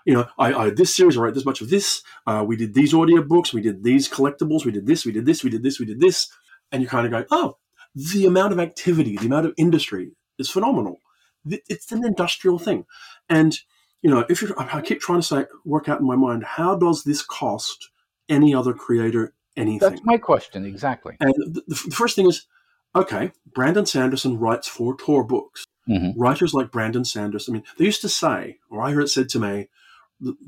you know, I, I this series, I wrote this much of this. Uh, we did these audio books, we did these collectibles, we did this, we did this, we did this, we did this, and you kind of go, oh, the amount of activity, the amount of industry is phenomenal. It's an industrial thing, and you know, if you, I keep trying to say, work out in my mind, how does this cost any other creator anything? That's my question exactly. And the, the first thing is, okay, Brandon Sanderson writes for Tor books. Mm-hmm. Writers like Brandon Sanderson. I mean, they used to say, or I heard it said to me,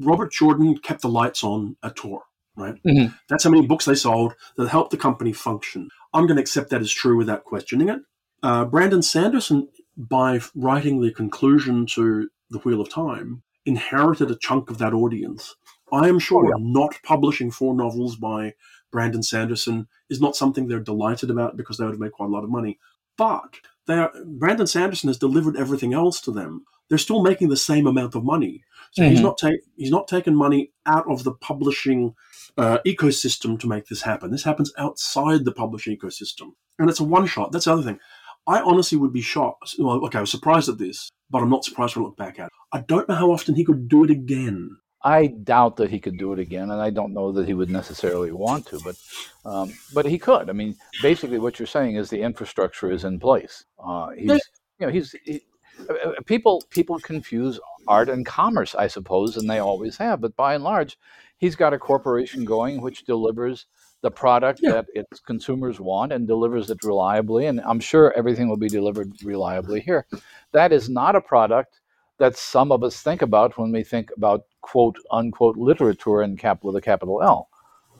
Robert Jordan kept the lights on at Tor. Right. Mm-hmm. That's how many books they sold that helped the company function. I'm going to accept that as true without questioning it. Uh, Brandon Sanderson, by writing the conclusion to The Wheel of Time, inherited a chunk of that audience. I am sure oh, yeah. not publishing four novels by Brandon Sanderson is not something they're delighted about because they would have made quite a lot of money. But are, Brandon Sanderson has delivered everything else to them. They're still making the same amount of money. So mm-hmm. he's not ta- he's not taken money out of the publishing uh, ecosystem to make this happen. This happens outside the publishing ecosystem, and it's a one shot. That's the other thing. I honestly would be shocked. Well, okay, I was surprised at this, but I'm not surprised when I look back at it. I don't know how often he could do it again. I doubt that he could do it again, and I don't know that he would necessarily want to, but um, but he could. I mean, basically, what you're saying is the infrastructure is in place. Uh, he's, you know, he's he, uh, uh, people people confuse art and commerce, I suppose, and they always have. But by and large, he's got a corporation going which delivers the product yeah. that its consumers want and delivers it reliably. And I'm sure everything will be delivered reliably here. That is not a product that some of us think about when we think about quote unquote literature in cap with a capital L.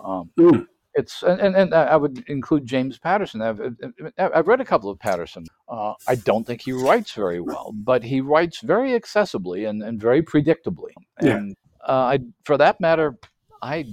Um, mm. It's and, and, and, I would include James Patterson. I've, I've read a couple of Patterson. Uh, I don't think he writes very well, but he writes very accessibly and, and very predictably. And yeah. uh, I, for that matter, I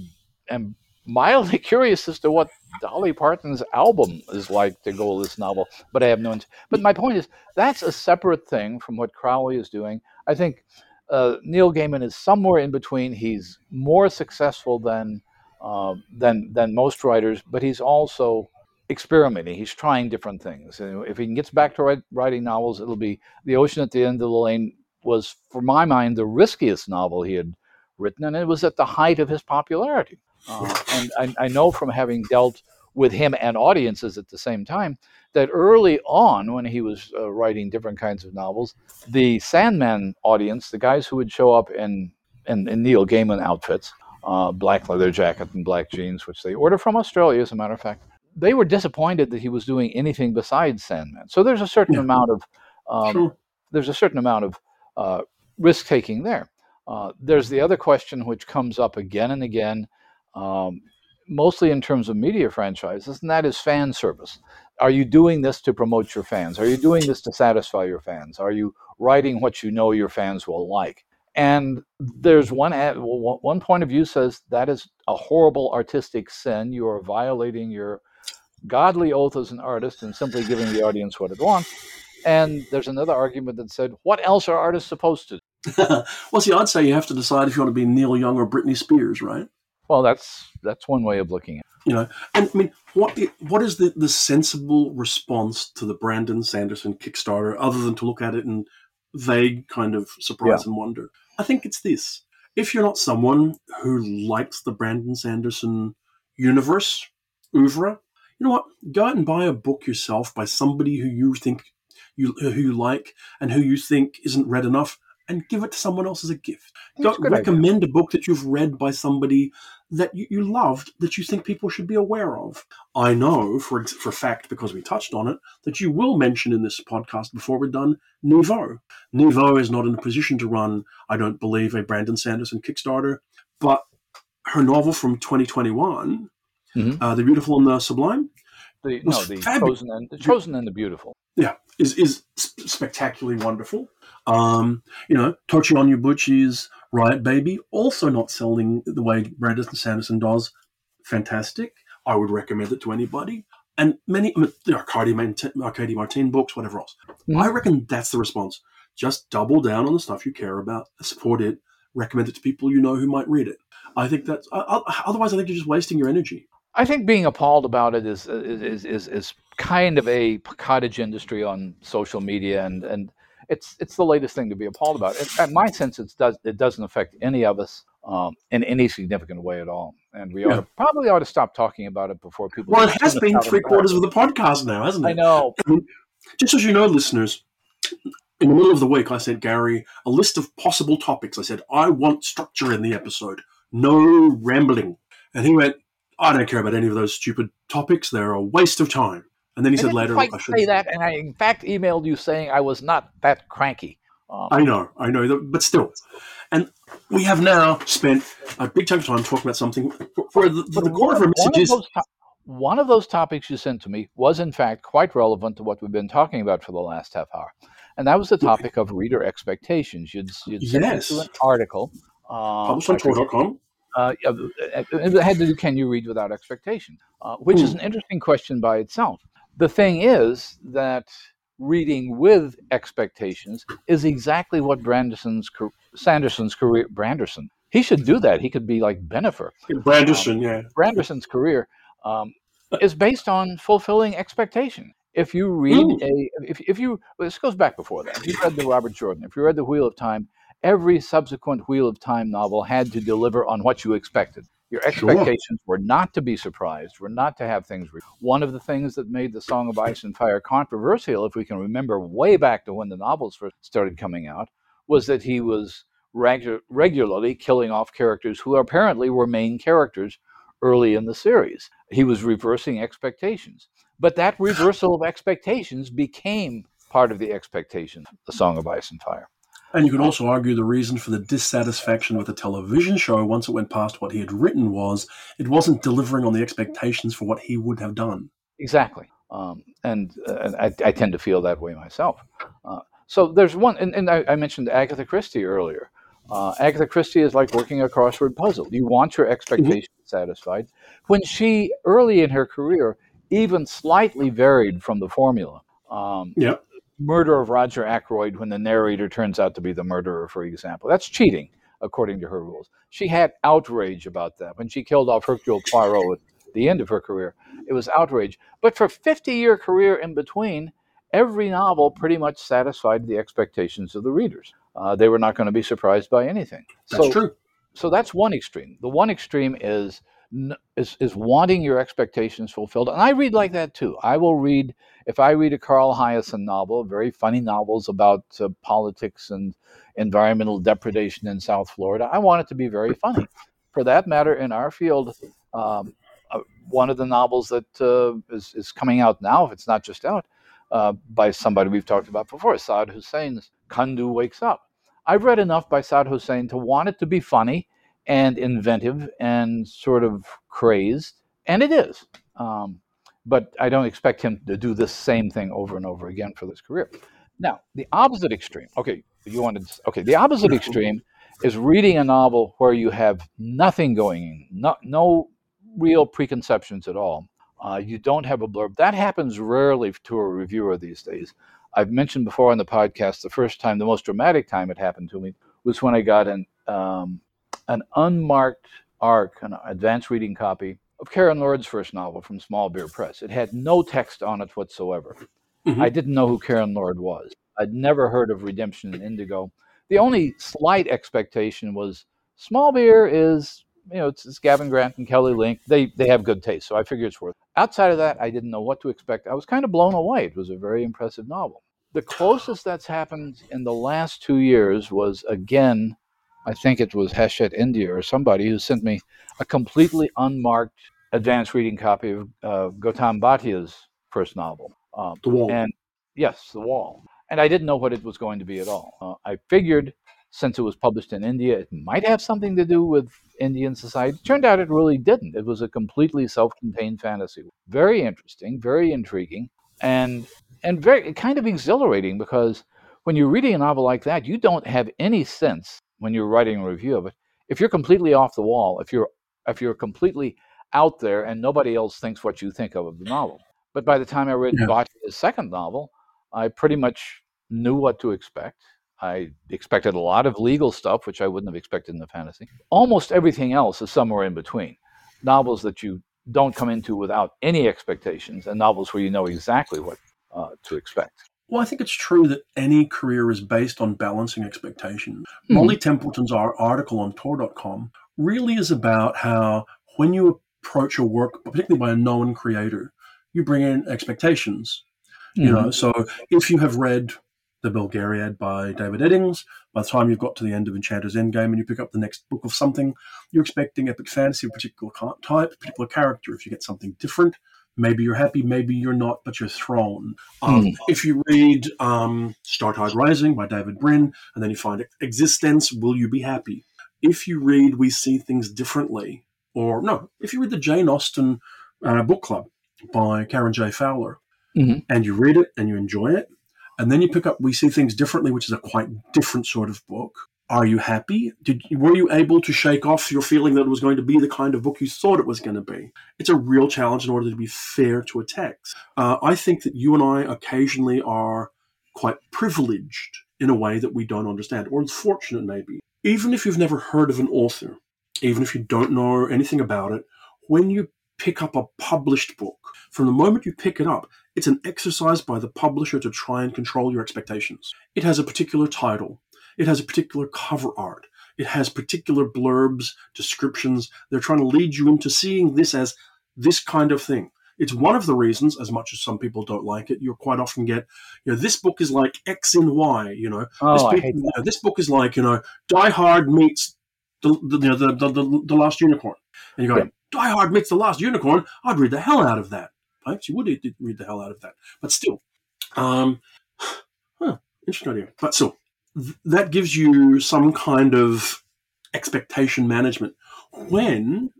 am mildly curious as to what Dolly Parton's album is like to go with this novel, but I have no. But my point is that's a separate thing from what Crowley is doing. I think uh, Neil Gaiman is somewhere in between. He's more successful than uh, than than most writers, but he's also experimenting. He's trying different things. And if he gets back to write, writing novels, it'll be The Ocean at the End of the Lane was, for my mind, the riskiest novel he had written, and it was at the height of his popularity. Uh, and I, I know from having dealt with him and audiences at the same time that early on, when he was uh, writing different kinds of novels, the Sandman audience, the guys who would show up in, in, in Neil Gaiman outfits, uh, black leather jacket and black jeans, which they order from Australia, as a matter of fact, they were disappointed that he was doing anything besides Sandman. So there's a certain yeah. amount of um, sure. there's a certain amount of uh, risk taking there. Uh, there's the other question which comes up again and again, um, mostly in terms of media franchises, and that is fan service. Are you doing this to promote your fans? Are you doing this to satisfy your fans? Are you writing what you know your fans will like? And there's one one point of view says that is a horrible artistic sin. You are violating your godly oath as an artist and simply giving the audience what it wants. And there's another argument that said, what else are artists supposed to do? well, see, I'd say you have to decide if you want to be Neil Young or Britney Spears, right? Well, that's that's one way of looking at it. You know, and I mean, what what is the, the sensible response to the Brandon Sanderson Kickstarter other than to look at it in vague kind of surprise yeah. and wonder? I think it's this. If you're not someone who likes the Brandon Sanderson universe, oeuvre, you know what? Go out and buy a book yourself by somebody who you think you who you like and who you think isn't read enough, and give it to someone else as a gift. Go, recommend idea. a book that you've read by somebody that you, you, loved that you think people should be aware of. I know for for fact because we touched on it that you will mention in this podcast before we're done Nghi Vo. Nouveau is not in a position to run, I don't believe, a Brandon Sanderson Kickstarter, but her novel from 2021, mm-hmm. uh, The Beautiful and the Sublime. The, no, the chosen and the chosen and the beautiful. Yeah, is is spectacularly wonderful. Um, you know, Tochi Onyebuchi's Riot Baby, also not selling the way Brandon Sanderson does. Fantastic. I would recommend it to anybody. And many, I mean, Arkady Martine, Arkady Martine books, whatever else. Mm-hmm. I reckon that's the response. Just double down on the stuff you care about, support it, recommend it to people you know who might read it. I think that's, uh, otherwise, I think you're just wasting your energy. I think being appalled about it is is is is kind of a cottage industry on social media, and and it's it's the latest thing to be appalled about. In my sense, it does it doesn't affect any of us um, in any significant way at all, and we ought to, probably ought to stop talking about it before people. Well, it has been three quarters of the podcast now, hasn't it? I know. just as you know, listeners, in the middle of the week, I sent Gary a list of possible topics. I said, I want structure in the episode, no rambling. And he went, I don't care about any of those stupid topics. They're a waste of time. And then he I said later, I should say that, and I in fact emailed you saying I was not that cranky. Um, I know, I know, that- but still. And we have now spent a big chunk of time talking about something for the, the, core of our one, message is to- one of those topics you sent to me was, in fact, quite relevant to what we've been talking about for the last half hour, and that was the topic of reader expectations. You'd, you'd sent Yes. an article. Um, published on Tor.com. uh, it had to do can you read without expectation, uh, which is an interesting question by itself. The thing is that reading with expectations is exactly what Branderson's Sanderson's career. Branderson. He should do that. He could be like Benifer. Branderson, yeah. Branderson's career um, is based on fulfilling expectation. If you read Mm. a, if, if you, well, this goes back before that. If you read the Robert Jordan, if you read the Wheel of Time, every subsequent Wheel of Time novel had to deliver on what you expected. Your Sure. expectations were not to be surprised, were not to have things. Re- One of the things that made the Song of Ice and Fire controversial, if we can remember way back to when the novels first started coming out, was that he was regu- regularly killing off characters who apparently were main characters early in the series. He was reversing expectations. But that reversal of expectations became part of the expectation, the Song of Ice and Fire. And you could also argue the reason for the dissatisfaction with the television show once it went past what he had written was it wasn't delivering on the expectations for what he would have done. Exactly. Um, and uh, I, I tend to feel that way myself. Uh, so there's one, and, and I, I mentioned Agatha Christie earlier. Uh, Agatha Christie is like working a crossword puzzle. You want your expectations satisfied. When she, early in her career, even slightly varied from the formula, um, Yeah. Murder of Roger Ackroyd when the narrator turns out to be the murderer, for example. That's cheating, according to her rules. She had outrage about that. When she killed off Hercule Poirot at the end of her career, it was outrage. But for 50 year career in between, every novel pretty much satisfied the expectations of the readers. Uh, they were not going to be surprised by anything. That's so, true. so that's one extreme. The one extreme is is is wanting your expectations fulfilled, and I read like that too. I will read if I read a Carl Hiaasen novel, very funny novels about uh, politics and environmental depredation in South Florida. I want it to be very funny. For that matter, in our field, um, uh, one of the novels that uh, is is coming out now, if it's not just out, uh, by somebody we've talked about before, Saad Hossain's Kundo Wakes Up. I've read enough by Saad Hossain to want it to be funny and inventive and sort of crazed, and it is. Um, but I don't expect him to do this same thing over and over again for this career. Now, the opposite extreme. Okay, you wanted. Okay, the opposite extreme is reading a novel where you have nothing going in, no, no real preconceptions at all. Uh, you don't have a blurb. That happens rarely to a reviewer these days. I've mentioned before on the podcast the first time, the most dramatic time it happened to me was when I got an um, an unmarked ARC, an advanced reading copy of Karen Lord's first novel from Small Beer Press. It had no text on it whatsoever. Mhm. I didn't know who Karen Lord was. I'd never heard of Redemption in Indigo. The only slight expectation was Small Beer is, you know, it's, it's Gavin Grant and Kelly Link. They they have good taste, so I figure it's worth. It. Outside of that, I didn't know what to expect. I was kind of blown away. It was a very impressive novel. The closest that's happened in the last two years was again, I think it was Hachette India or somebody who sent me a completely unmarked advanced reading copy of uh, Gautam Bhatia's first novel. Um, The wall. and yes, The Wall. And I didn't know what it was going to be at all. Uh, I figured since it was published in India, it might have something to do with Indian society. Turned out it really didn't. It was a completely self-contained fantasy. Very interesting, very intriguing, and and very kind of exhilarating because when you're reading a novel like that, you don't have any sense when you're writing a review of it if you're completely off the wall, if you're if you're completely out there and nobody else thinks what you think of, of the novel. But by the time I read Yeah. Second novel, I pretty much knew what to expect. I expected a lot of legal stuff, which I wouldn't have expected in the fantasy. Almost everything else is somewhere in between. Novels that you don't come into without any expectations, and novels where you know exactly what uh, to expect. Well, I think it's true that any career is based on balancing expectations. Mhm. Molly Templeton's article on Tor.com really is about how when you approach a work, particularly by a known creator, you bring in expectations. You Mhm. know, so if you have read the Belgariad by David Eddings. By the time you've got to the end of Enchanter's Endgame and you pick up the next book of something, you're expecting epic fantasy of a particular type, particular character. If you get something different, maybe you're happy, maybe you're not, but you're thrown. Um, mm. If you read um, Startide Rising by David Brin and then you find Existence, will you be happy? If you read We See Things Differently, or no, if you read the Jane Austen uh, book club by Karen J. Fowler, mm-hmm. and you read it and you enjoy it, and then you pick up We See Things Differently, which is a quite different sort of book. Are you happy? Did were you able to shake off your feeling that it was going to be the kind of book you thought it was going to be? It's a real challenge in order to be fair to a text. Uh, I think that you and I occasionally are quite privileged in a way that we don't understand, or fortunate maybe. Even if you've never heard of an author, even if you don't know anything about it, when you pick up a published book, from the moment you pick it up, it's an exercise by the publisher to try and control your expectations. It has a particular title, it has a particular cover art, it has particular blurbs, descriptions. They're trying to lead you into seeing this as this kind of thing. It's one of the reasons, as much as some people don't like it, you quite often get, you know, this book is like X and Y, you know. Oh, this, book, I hate that. You know, this book is like, you know, Die Hard meets the, the, you know, the, the, the, the Last Unicorn. And you go, yeah. Die Hard meets The Last Unicorn, I'd read the hell out of that. I actually would read the hell out of that. But still, um, huh, interesting idea. But still, th- that gives you some kind of expectation management. When,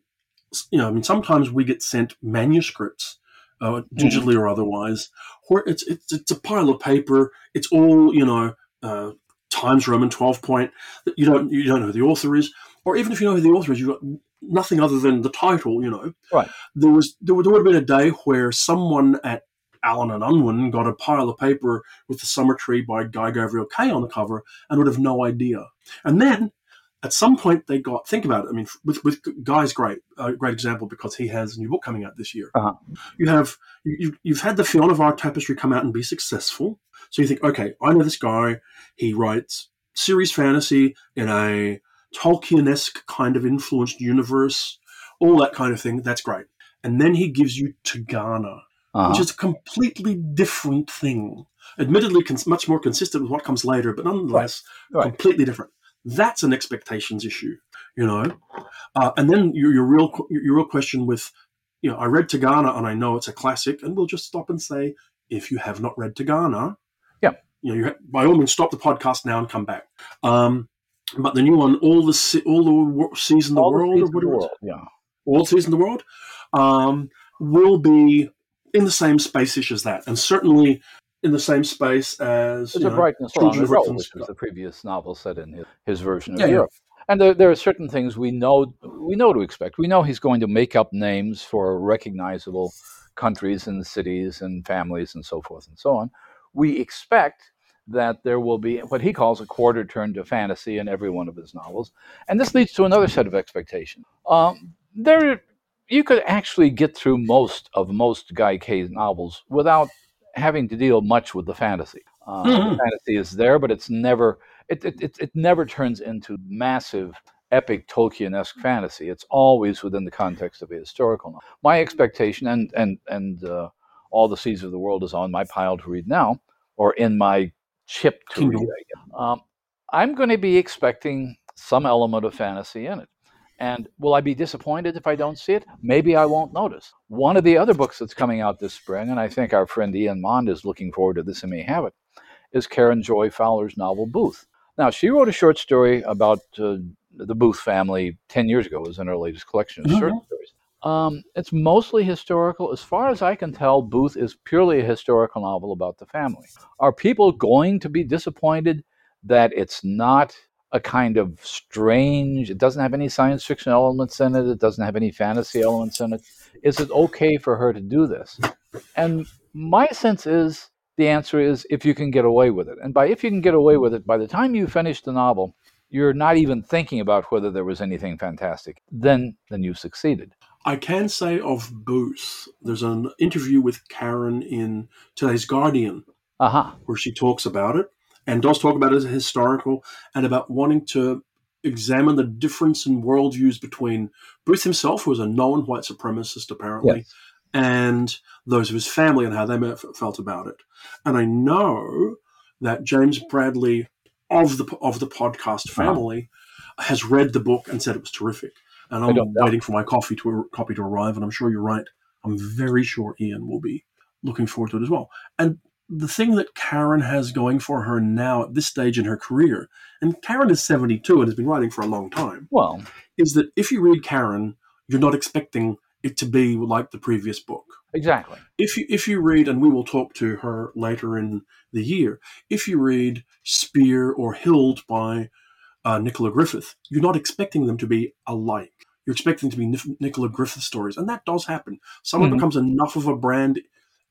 you know, I mean, sometimes we get sent manuscripts, uh, digitally mm. or otherwise, where it's, it's, it's a pile of paper. It's all, you know, uh, Times Roman 12 point. You don't, you don't know who the author is. Or even if you know who the author is, you've got nothing other than the title, you know. Right. There was there would, there would have been a day where someone at Allen and Unwin got a pile of paper with the Summer Tree by Guy Gavriel Kay on the cover and would have no idea. And then at some point they got think about it. I mean, with with Guy's great a great example because he has a new book coming out this year. Uh-huh. You have you, you've had the Fionavar Tapestry come out and be successful. So you think, okay, I know this guy. He writes series fantasy in a Tolkien-esque kind of influenced universe, all that kind of thing. That's great. And then he gives you Tigana, uh-huh. which is a completely different thing. Admittedly, cons- much more consistent with what comes later, but nonetheless, right. Right. completely different. That's an expectations issue, you know. Uh, and then your, your real your real question with, you know, I read Tigana and I know it's a classic, and we'll just stop and say, if you have not read Tigana, yeah, you know, you by all means, stop the podcast now and come back. Um, but the new one, all the all the seas of the world, or whatever, the world, yeah, all season the world, um, will be in the same space-ish as that, and certainly in the same space as it's a brightness on the road, which was the previous novel set in his, his version of yeah, Europe. Yeah. And there, there, are certain things we know we know to expect. We know he's going to make up names for recognizable countries and cities and families and so forth and so on. We expect that there will be what he calls a quarter turn to fantasy in every one of his novels. And this leads to another set of expectations. Um, there, you could actually get through most of most Guy Kay's novels without having to deal much with the fantasy. Uh, mm-hmm. the fantasy is there, but it's never it, it, it, it never turns into massive epic Tolkien-esque fantasy. It's always within the context of a historical novel. My expectation, and and and uh, all the seas of the world is on my pile to read now, or in my chip to read. Um, I'm going to be expecting some element of fantasy in it. And will I be disappointed if I don't see it? Maybe I won't notice. One of the other books that's coming out this spring, and I think our friend Ian Mond is looking forward to this and may have it, is Karen Joy Fowler's novel Booth. Now, she wrote a short story about uh, the Booth family 10 years ago. It was in her latest collection of mm-hmm. short stories. Um, it's mostly historical. As far as I can tell, Booth is purely a historical novel about the family. Are people going to be disappointed that it's not a kind of strange, it doesn't have any science fiction elements in it, it doesn't have any fantasy elements in it? Is it okay for her to do this? And my sense is the answer is if you can get away with it. And by if you can get away with it, by the time you finish the novel, you're not even thinking about whether there was anything fantastic. Then, then you've succeeded. I can say of Booth, there's an interview with Karen in today's Guardian uh-huh. where she talks about it and does talk about it as a historical and about wanting to examine the difference in worldviews between Booth himself, who was a known white supremacist apparently, yes. and those of his family and how they felt about it. And I know that James Bradley of the of the podcast Uh-huh. family has read the book and said it was terrific. And I'm waiting for my coffee to copy to arrive, and I'm sure you're right. I'm very sure Ian will be looking forward to it as well. And the thing that Karen has going for her now at this stage in her career, and Karen is 72 and has been writing for a long time, Well, is that if you read Karen, you're not expecting it to be like the previous book. exactly. If you if you read, and we will talk to her later in the year, if you read Spear or Hild by uh, Nicola Griffith, you're not expecting them to be alike. You're expecting them to be Nicola Griffith stories, and that does happen. Someone Mhm. becomes enough of a brand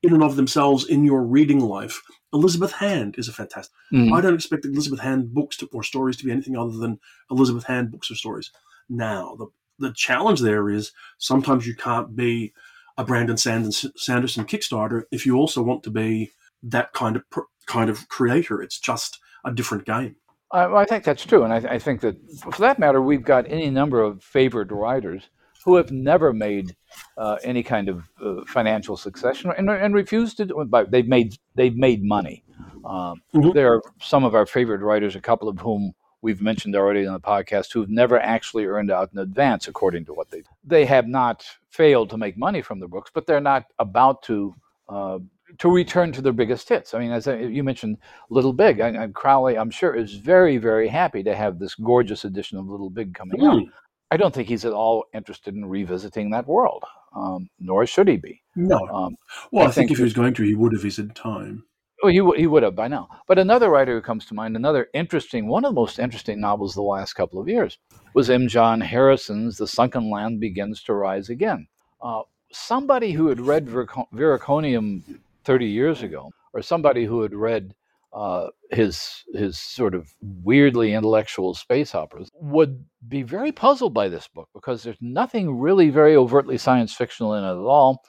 in and of themselves in your reading life. Elizabeth Hand is a fantastic. Mhm. I don't expect Elizabeth Hand books to, or stories to be anything other than Elizabeth Hand books or stories. Now, the the challenge there is sometimes you can't be a Brandon Sanders, Sanderson Kickstarter if you also want to be that kind of pr- kind of creator. It's just a different game. I, I think that's true, and I, I think that for that matter, we've got any number of favored writers who have never made uh, any kind of uh, financial success and, and refused to. do it, But they've made they've made money. Um, Mhm. There are some of our favorite writers, a couple of whom we've mentioned already on the podcast, who've never actually earned out in advance, according to what they they have not failed to make money from their books, but they're not about to. Uh, to return to their biggest hits. I mean, as I, you mentioned, Little Big. And, and Crowley, I'm sure, is very, very happy to have this gorgeous edition of Little Big coming out. I don't think he's at all interested in revisiting that world, um, nor should he be. No. Um, Well, I, I think, think if he was going to, he would have his in time. well, he, would- he would have by now. But another writer who comes to mind, another interesting, one of the most interesting novels the last couple of years, was M. John Harrison's The Sunken Land Begins to Rise Again. Uh, somebody who had read Viraco- Viriconium 30 years ago, or somebody who had read uh, his his sort of weirdly intellectual space operas would be very puzzled by this book because there's nothing really very overtly science fictional in it at all.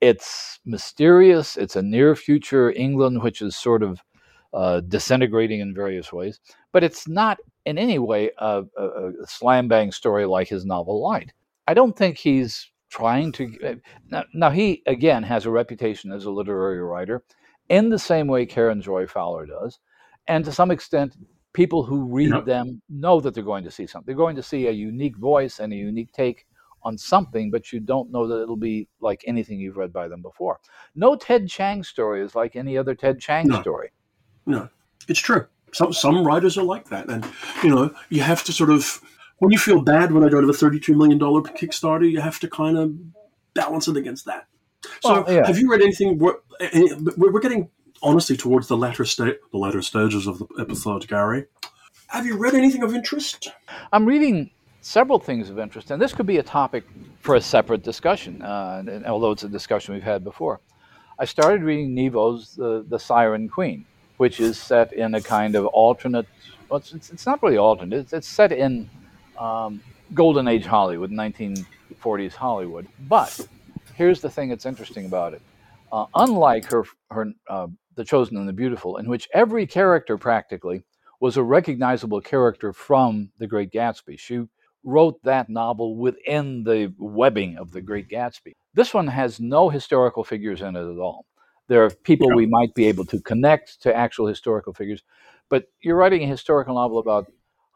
It's mysterious. It's a near future England which is sort of uh, disintegrating in various ways, but it's not in any way a, a, a slam bang story like his novel Light. I don't think he's trying to. uh, Now, now, he again has a reputation as a literary writer in the same way Karen Joy Fowler does. And to some extent, people who read Yeah. them know that they're going to see something. They're going to see a unique voice and a unique take on something, but you don't know that it'll be like anything you've read by them before. No Ted Chiang story is like any other Ted Chiang No. story. No, it's true. Some some writers are like that, and you know you have to sort of when you feel bad when I don't have a thirty-two million dollar Kickstarter, you have to kind of balance it against that. So, Well, yeah. have you read anything? We're, getting honestly towards the latter state, the latter stages of the episode, Gary. Have you read anything of interest? I'm reading several things of interest, and this could be a topic for a separate discussion, uh, and- although it's a discussion we've had before. I started reading Nghi Vo's the, the Siren Queen, which is set in a kind of alternate, well, it's, it's, it's not really alternate, it's, it's set in um, Golden Age Hollywood, 1940s Hollywood. But here's the thing that's interesting about it. Uh, unlike her, her uh, The Chosen and the Beautiful, in which every character practically was a recognizable character from The Great Gatsby. She wrote that novel within the webbing of The Great Gatsby. This one has no historical figures in it at all. There are people Yeah. we might be able to connect to actual historical figures, but you're writing a historical novel about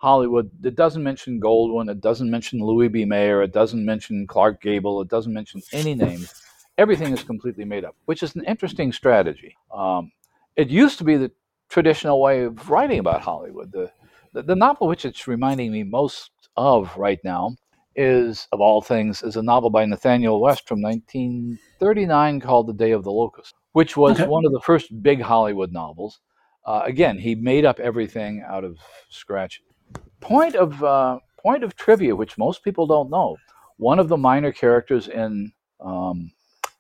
Hollywood that doesn't mention Goldwyn, it doesn't mention Louis B. Mayer, it doesn't mention Clark Gable, it doesn't mention any names. Everything is completely made up, which is an interesting strategy. Um, it used to be the traditional way of writing about Hollywood. The, the, the novel which it's reminding me most of right now is, of all things, is a novel by Nathanael West from 1939 called The Day of the Locust, which was Okay. one of the first big Hollywood novels. Uh, again, he made up everything out of scratch. Point of uh, point of trivia, which most people don't know. One of the minor characters in um,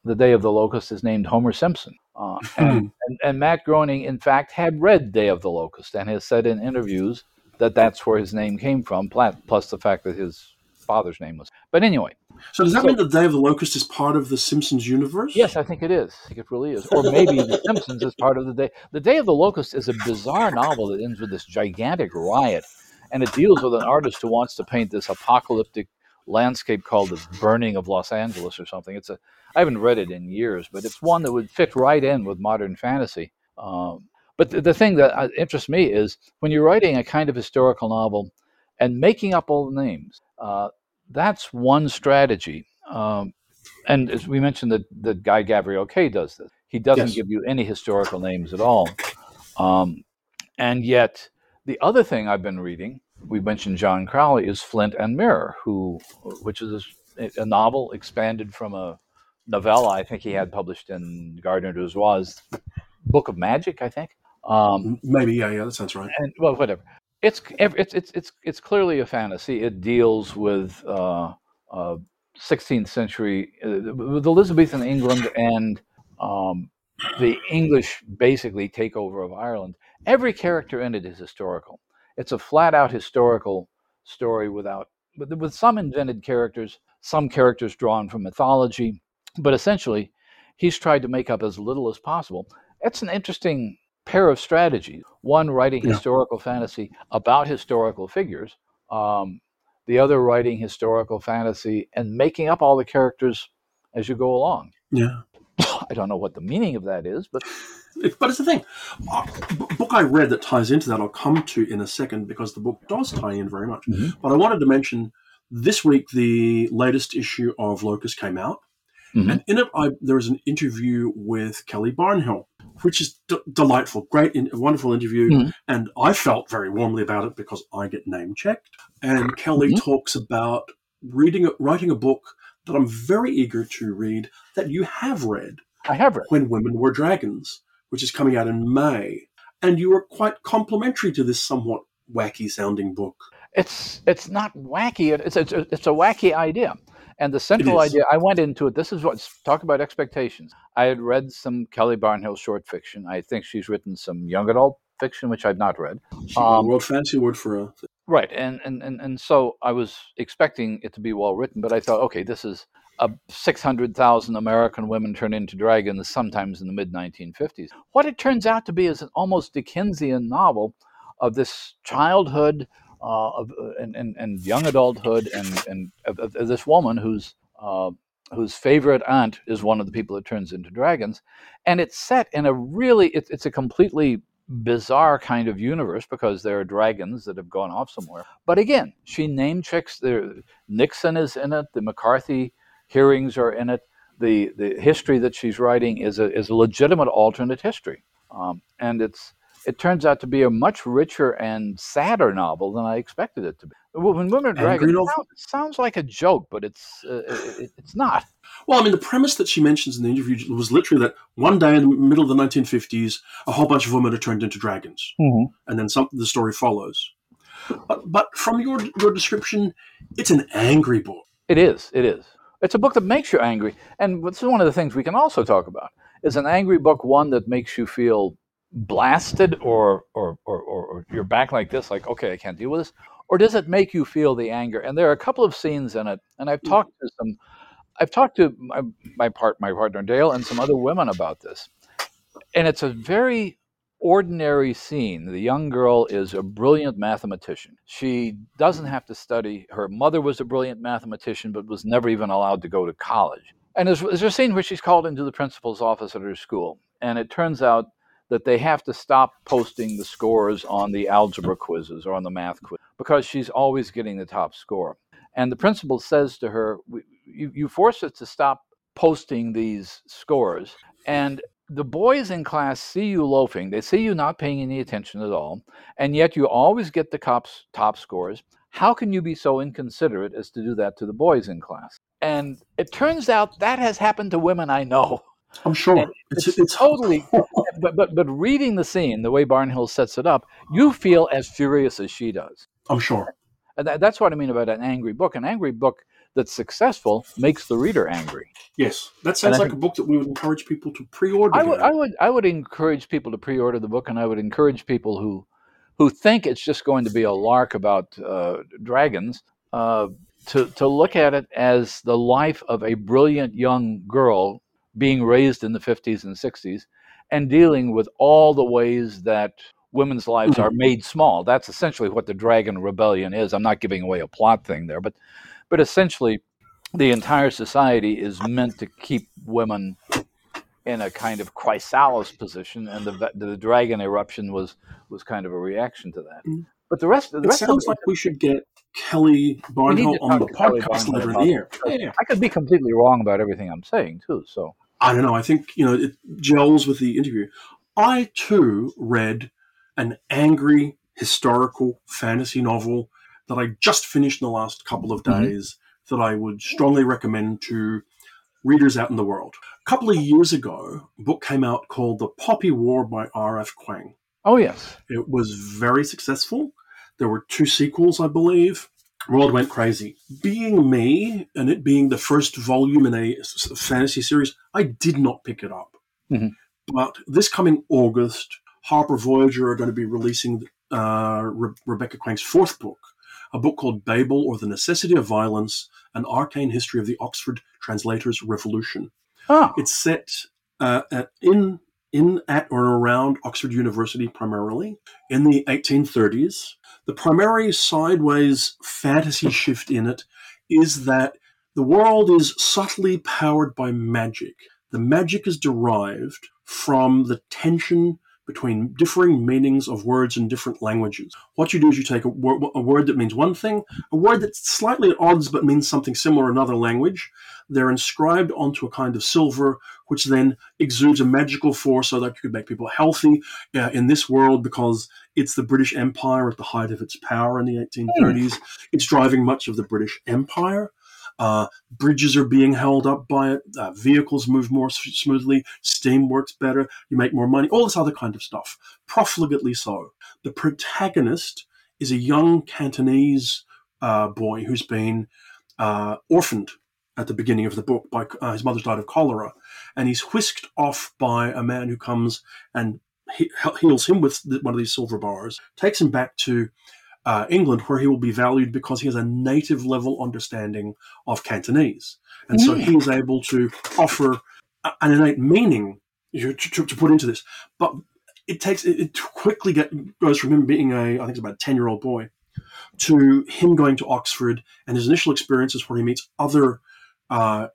The Day of the Locust is named Homer Simpson. Uh, and, and, and Matt Groening, in fact, had read Day of the Locust and has said in interviews that that's where his name came from, plus the fact that his father's name was. But anyway, So does that So- mean the Day of the Locust is part of the Simpsons universe? yes, I think it is. I think it really is. Or maybe The Simpsons is part of the day. The Day of the Locust is a bizarre novel that ends with this gigantic riot, and it deals with an artist who wants to paint this apocalyptic landscape called the burning of Los Angeles or something. It's a I haven't read it in years, but it's one that would fit right in with modern fantasy. Um, but the, the thing that uh, interests me is when you're writing a kind of historical novel and making up all the names. Uh, that's one strategy. Um, and as we mentioned, that the Guy Gavriel Kay does this. He doesn't Yes. give you any historical names at all. Um, and yet, the other thing I've been reading, we mentioned John Crowley, is Flint and Mirror, who, which is a, a novel expanded from a novella I think he had published in Gardner Dozois' Book of Magic, I think. Um, Maybe, yeah, yeah, that sounds right. and well, whatever. It's it's it's it's it's clearly a fantasy. It deals with uh, uh, 16th century uh, with Elizabethan England and um, the English basically takeover of Ireland. Every character in it is historical. It's a flat out historical story without with, with some invented characters, some characters drawn from mythology, but essentially, he's tried to make up as little as possible. It's an interesting pair of strategies. One writing Yeah. historical fantasy about historical figures, um, the other writing historical fantasy and making up all the characters as you go along. Yeah. I don't know what the meaning of that is, but It- but it's the thing. A b- book I read that ties into that, I'll come to in a second because the book does tie in very much. Mhm. But I wanted to mention this week the latest issue of Locus came out. Mhm. And in it, I, there was an interview with Kelly Barnhill, which is d- delightful, great, in, wonderful interview. Mhm. And I felt very warmly about it because I get name checked. And Kelly Mhm. talks about reading, writing a book that I'm very eager to read that you have read I have read. when Women Were Dragons, which is coming out in May. And you were quite complimentary to this somewhat wacky sounding book. It's it's not wacky. It's it's a, it's a wacky idea, and the central idea. I went into it. This is what talk about expectations. I had read some Kelly Barnhill short fiction. I think she's written some young adult fiction, which I've not read. She Um, World Fancy Word for a. Right, and, and and and so I was expecting it to be well written, but I thought, okay, this is a six hundred thousand American women turn into dragons, sometimes in the mid nineteen fifties. What it turns out to be is an almost Dickensian novel of this childhood, uh, of uh, and, and and young adulthood, and and of, of this woman who's. Uh, whose favorite aunt is one of the people that turns into dragons, and it's set in a really it's a completely bizarre kind of universe because there are dragons that have gone off somewhere. But again, she name checks there. Nixon is in it. The McCarthy hearings are in it. The the history that she's writing is a is a legitimate alternate history, um, and it's it turns out to be a much richer and sadder novel than I expected it to be. When Women Are Angry Dragons sounds, sounds like a joke, but it's uh, it, it's not. Well, I mean, the premise that she mentions in the interview was literally that one day in the middle of the 1950s, a whole bunch of women are turned into dragons, and then some, the story follows. But, but from your your description, it's an angry book. It is. It is. It's a book that makes you angry, and this is one of the things we can also talk about. Is an angry book one that makes you feel blasted, or or or, or, or you're back like this, like okay, I can't deal with this, or does it make you feel the anger? And there are a couple of scenes in it, and I've mm. talked to some, I've talked to my, my part my partner Dale and some other women about this, and it's a very ordinary scene. The young girl is a brilliant mathematician. She doesn't have to study. Her mother was a brilliant mathematician, but was never even allowed to go to college. And there's, there's a scene where she's called into the principal's office at her school. And it turns out that they have to stop posting the scores on the algebra quizzes or on the math quiz because she's always getting the top score. And the principal says to her, you, you force us to stop posting these scores. And the boys in class see you loafing. They see you not paying any attention at all, and yet you always get the cops top scores. How can you be so inconsiderate as to do that to the boys in class? And it turns out that has happened to women I know. I'm sure And it's, it's it's totally- But but but reading the scene, the way Barnhill sets it up, you feel as furious as she does. I'm sure. And that, that's what I mean about an angry book. An angry book that's successful makes the reader angry. Yes, that sounds like a book that we would encourage people to pre-order. I would. I would, I would encourage people to pre-order the book, and I would encourage people who, who think it's just going to be a lark about uh, dragons, uh, to to look at it as the life of a brilliant young girl being raised in the fifties and sixties, and dealing with all the ways that women's lives are made small. That's essentially what the Dragon Rebellion is. I'm not giving away a plot thing there, but, but essentially, the entire society is meant to keep women in a kind of chrysalis position, and the the dragon eruption was was kind of a reaction to that. Mm. But the rest, the it rest sounds like we should get Kelly Barnhill on the podcast later in the year. I could be completely wrong about everything I'm saying too. So I don't know. I think you know it gels with the interview. I too read an angry historical fantasy novel that I just finished in the last couple of mm-hmm. days mm-hmm. that I would strongly recommend to readers out in the world. A couple of years ago, a book came out called The Poppy War by R.F. Kuang. Oh, yes. It was very successful. There were two sequels, I believe. World went crazy. Being me, and it being the first volume in a fantasy series, I did not pick it up. Mm-hmm. But this coming August, Harper Voyager are going to be releasing uh, Re- Rebecca Kuang's fourth book, a book called Babel or the Necessity of Violence An Arcane History of the Oxford Translators' Revolution. Oh. It's set uh, at, in, in, at, or around Oxford University primarily in the 1830s. The primary sideways fantasy shift in it is that the world is subtly powered by magic. The magic is derived from the tension between differing meanings of words in different languages. What you do is you take a, wor- a, word that means one thing, a word that's slightly at odds but means something similar in another language. They're inscribed onto a kind of silver, which then exudes a magical force so that you could make people healthy uh, in this world because it's the British Empire at the height of its power in the 1830s. Mm. It's driving much of the British Empire. Uh, bridges are being held up by it. Uh, vehicles move more smoothly. Steam works better. You make more money. All this other kind of stuff. Profligately so. The protagonist is a young Cantonese uh, boy who's been uh, orphaned at the beginning of the book by uh, his mother's died of cholera, and he's whisked off by a man who comes and he, heals him with one of these silver bars, takes him back to uh, England, where he will be valued because he has a native level understanding of Cantonese. And mm. so he is able to offer an innate meaning to, to, to, put into this. But it takes, it, it quickly get, goes from him being a, I think it's about a 10 year old boy, to him going to Oxford and his initial experiences where he meets other uh,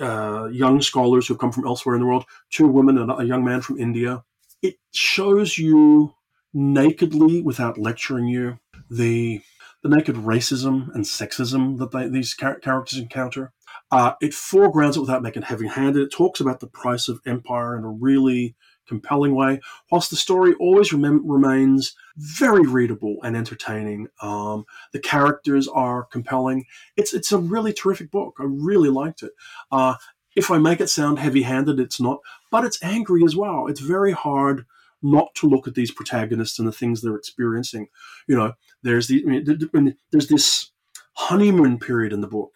uh, young scholars who have come from elsewhere in the world, two women and a young man from India. It shows you nakedly, without lecturing you, the the naked racism and sexism that they, these char- characters encounter. Uh, it foregrounds it without making heavy-handed. It talks about the price of empire in a really compelling way, whilst the story always rem- remains very readable and entertaining. Um, the characters are compelling. It's it's a really terrific book. I really liked it. Uh, if I make it sound heavy-handed, it's not, but it's angry as well. It's very hard not to look at these protagonists and the things they're experiencing. You know, there's the I mean, there's this honeymoon period in the book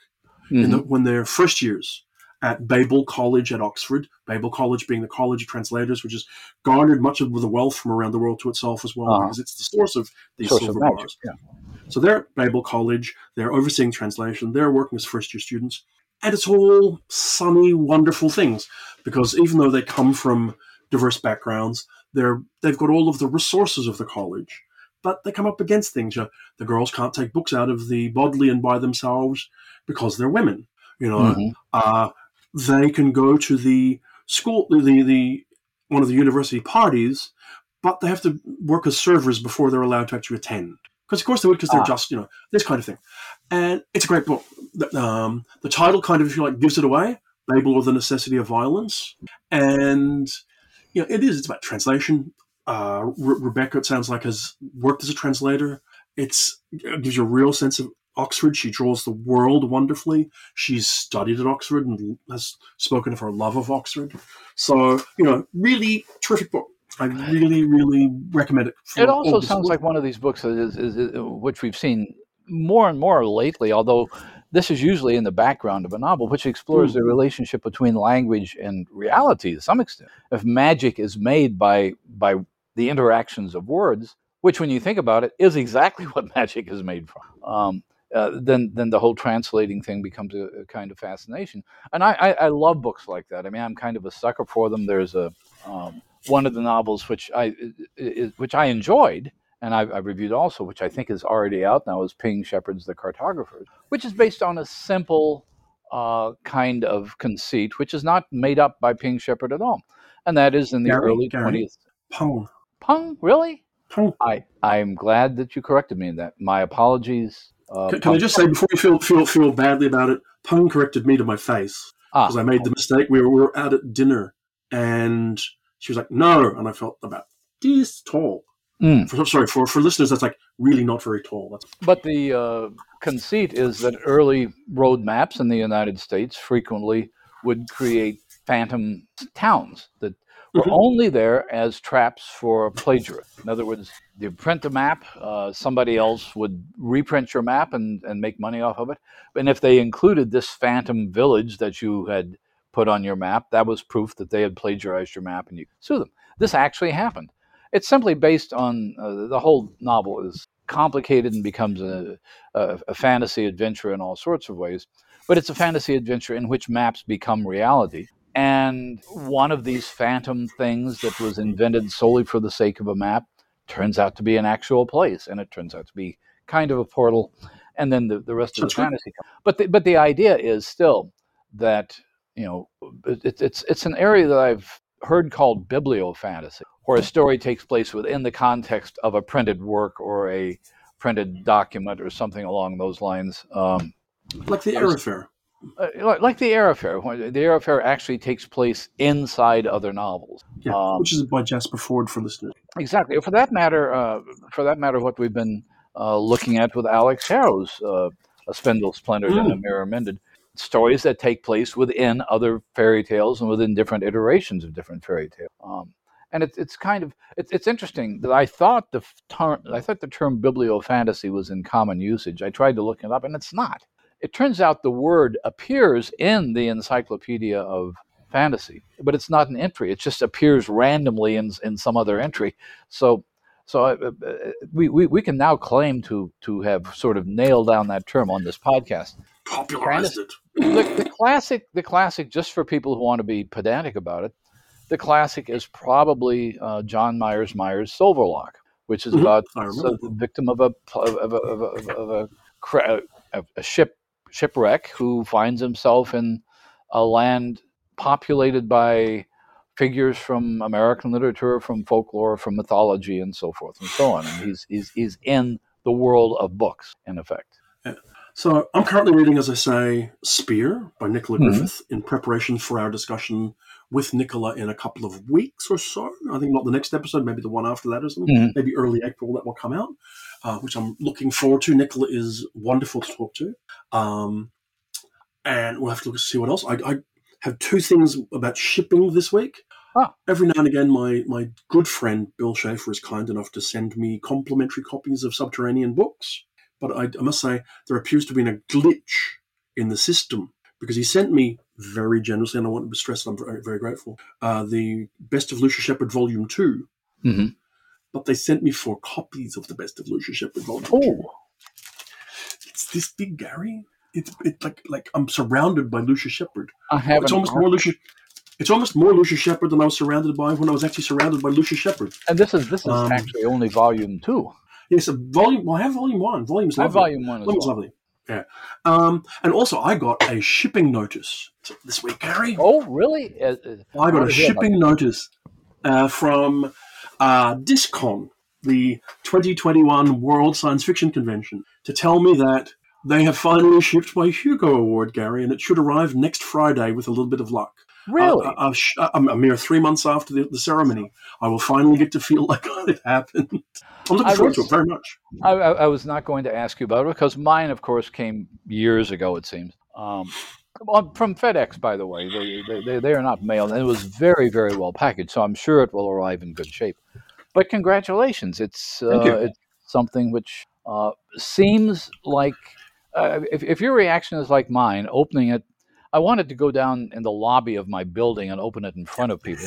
mm-hmm. in the, mm-hmm. when they're first years at Babel College at Oxford. Babel College being the College of Translators, which has garnered much of the wealth from around the world to itself as well, uh-huh. because it's the source of these source silver of bars. Yeah. So they're at Babel College. They're overseeing translation. They're working as first year students. And it's all sunny, wonderful things because even though they come from diverse backgrounds, they're they've got all of the resources of the college, but they come up against things. The girls can't take books out of the Bodleian by themselves because they're women. You know, mm-hmm. uh, they can go to the school, the the one of the university parties, but they have to work as servers before they're allowed to actually attend. Because of course they would, because they're ah. just you know this kind of thing. And it's a great book. Um, the title kind of, if you like, gives it away. Babel or the Necessity of Violence, and you know, it is. It's about translation. Uh, Re- Rebecca, it sounds like, has worked as a translator. It's it gives you a real sense of Oxford. She draws the world wonderfully. She's studied at Oxford and has spoken of her love of Oxford. So, you know, really terrific book. I really, really recommend it. It also sounds like one of these books is, is, is, which we've seen more and more lately, although this is usually in the background of a novel, which explores mm. the relationship between language and reality to some extent. If magic is made by by the interactions of words, which, when you think about it, is exactly what magic is made from, um, uh, then then the whole translating thing becomes a, a kind of fascination. And I, I, I, love books like that. I mean, I'm kind of a sucker for them. There's a um, one of the novels which I which I enjoyed and I've, I've, reviewed also, which I think is already out now, is Ping Shepherd's The Cartographers, which is based on a simple uh, kind of conceit, which is not made up by Ping Shepherd at all. and that is in the Gary, early Gary. twentieth. Peng. Peng, really? Peng. I I'm glad that you corrected me in that. My apologies. Uh, Can, can I just say before you feel feel feel badly about it? Peng corrected me to my face Ah, because I made the mistake. We were, we were out at dinner, and she was like, "No," and I felt about this tall. Mm. For, sorry for for listeners, that's like really not very tall. That's But the uh, conceit is that early road maps in the United States frequently would create phantom towns that were Mhm. only there as traps for plagiarists. In other words, you print a map, uh, somebody else would reprint your map and, and make money off of it. And if they included this phantom village that you had put on your map, that was proof that they had plagiarized your map and you could sue them. This actually happened. It's simply based on uh, the whole novel is complicated and becomes a, a, a fantasy adventure in all sorts of ways. But it's a fantasy adventure in which maps become reality. And one of these phantom things that was invented solely for the sake of a map turns out to be an actual place, and it turns out to be kind of a portal. And then the, the rest of the fantasy. comes. But the, but the idea is still that you know it, it's it's an area that I've heard called bibliofantasy, where a story takes place within the context of a printed work or a printed document or something along those lines. Um, like the Eyre Affair. uh, like, the Eyre Affair, where the Eyre Affair actually takes place inside other novels. Yeah, Um, which is by Jasper Fforde for listeners. Exactly. For that matter, uh, for that matter, what we've been uh, looking at with Alix Harrow's uh, "A Spindle Splintered and a Mirror Mended," stories that take place within other fairy tales and within different iterations of different fairy tales. Um, and it's it's kind of it's, it's interesting that I thought the term I thought the term bibliofantasy was in common usage. I tried to look it up, and it's not. It turns out the word appears in the Encyclopedia of Fantasy, but it's not an entry. It just appears randomly in in some other entry. So so uh, uh, we, we we can now claim to to have sort of nailed down that term on this podcast. Popularized it. The, the classic, the classic, just for people who want to be pedantic about it, the classic is probably uh, John Myers Myers Silverlock, which is Mhm, about the victim of a of a, of a, of a, of a, ship shipwreck who finds himself in a land populated by figures from American literature, from folklore, from mythology, and so forth and so on. And he's he's he's in the world of books, in effect. So I'm currently reading, as I say, Spear by Nicola Mhm. Griffith in preparation for our discussion with Nicola in a couple of weeks or so. I think not the next episode, maybe the one after that or something. Mhm. Maybe early April that will come out, uh, which I'm looking forward to. Nicola is wonderful to talk to. Um, and we'll have to look see what else. I, I have two things about shipping this week. Ah. Every now and again, my, my good friend Bill Schafer is kind enough to send me complimentary copies of Subterranean books. But I, I must say, there appears to be a glitch in the system because he sent me very generously, and I want to stress that I'm very, very grateful, uh, the Best of Lucius Shepard Volume 2. hmm But they sent me four copies of the Best of Lucius Shepard Volume 2. Oh, It's this big, Gary. It's it, like like I'm surrounded by Lucius Shepard. I haven't. It's almost more Lucius. It's almost more Lucius Shepard than I was surrounded by when I was actually surrounded by Lucius Shepard. And this is this is Um, actually only volume two. Yes, a volume. Well, I have volume one. Volume's I lovely. volume one Volume's well. lovely. Yeah. Um, and also, I got a shipping notice this week, Gary. Oh, really? Uh, uh, I got a shipping notice uh, from uh, Discon, the 2021 World Science Fiction Convention, to tell me that they have finally shipped my Hugo Award, Gary, and it should arrive next Friday with a little bit of luck. Really? Uh, uh, sh- uh, a mere three months after the, the ceremony, I will finally get to feel like it happened. I'm looking I forward to it very much. I, I, was not going to ask you about it because mine, of course, came years ago. It seems um, from FedEx, by the way. They, they, they, they are not mailed, and it was very, very well packaged. So I'm sure it will arrive in good shape. But congratulations! It's uh, it's something which uh, seems like uh, if, if your reaction is like mine, opening it. I wanted to go down in the lobby of my building and open it in front of people,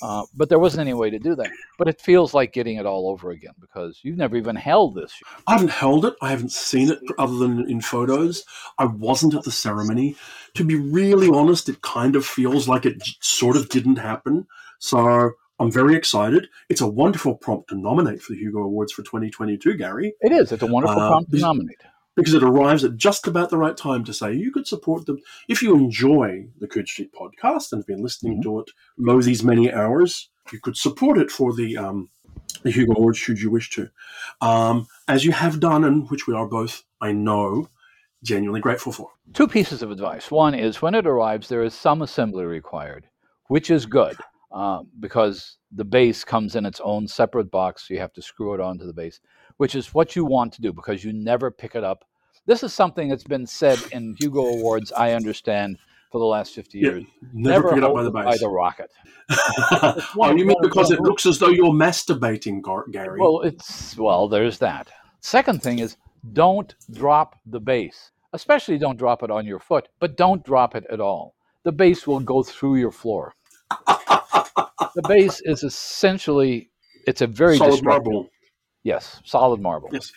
uh, but there wasn't any way to do that. But it feels like getting it all over again because you've never even held this. I haven't held it. I haven't seen it other than in photos. I wasn't at the ceremony. To be really honest, it kind of feels like it sort of didn't happen. So I'm very excited. It's a wonderful prompt to nominate for the Hugo Awards for 2022, Gary. It is. It's a wonderful Uh, prompt to nominate. Because it arrives at just about the right time to say you could support them if you enjoy the Coode Street podcast and have been listening mm-hmm. to it lo these many hours. You could support it for the um, the Hugo Awards should you wish to, um, as you have done, and which we are both, I know, genuinely grateful for. Two pieces of advice. One is when it arrives, there is some assembly required, which is good uh, because the base comes in its own separate box. So you have to screw it onto the base, which is what you want to do because you never pick it up. This is something that's been said in Hugo Awards, I understand, for the last 50 years. Yeah, never, never pick it up by the base. By the rocket. oh, you mean because it looks as though you're masturbating, Gary? Well, it's well, there's that. Second thing is don't drop the base. Especially don't drop it on your foot, but don't drop it at all. The base will go through your floor. the base is essentially it's a very solid marble. Yes, solid marble. Yes,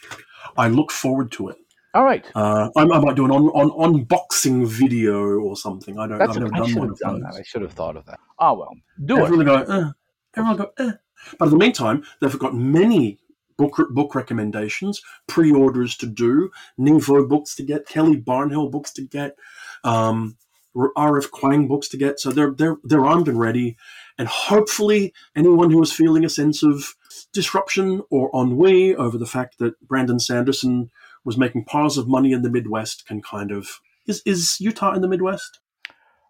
I look forward to it. All right. Uh, I, I, might do an on, on, unboxing video or something. I don't. That's I've never done one of done That. I should have thought of that. Oh well, do everyone it. Go, uh, everyone go. Uh. But in the meantime, they've got many book book recommendations, pre-orders to do, Nghi Vo books to get, Kelly Barnhill books to get, um, R.F. Kuang books to get. So they're they're they're armed and ready, and hopefully anyone who is feeling a sense of disruption or ennui over the fact that Brandon Sanderson was making piles of money in the Midwest can kind of is is Utah in the Midwest?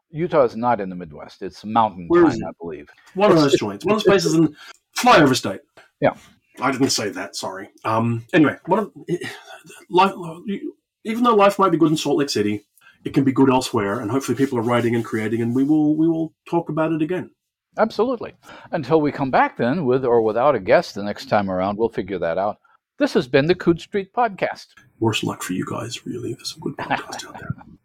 Utah is not in the Midwest. It's mountain Where time, I believe. One of those joints. One of those places in flyover state. Yeah. I didn't say that. Sorry. Um, anyway, one of life, even though life might be good in Salt Lake City, it can be good elsewhere, and hopefully people are writing and creating, and we will we will talk about it again. Absolutely. Until we come back, then, with or without a guest the next time around, we'll figure that out. This has been the Coode Street Podcast. Worst luck for you guys, really. There's some good podcasts out there.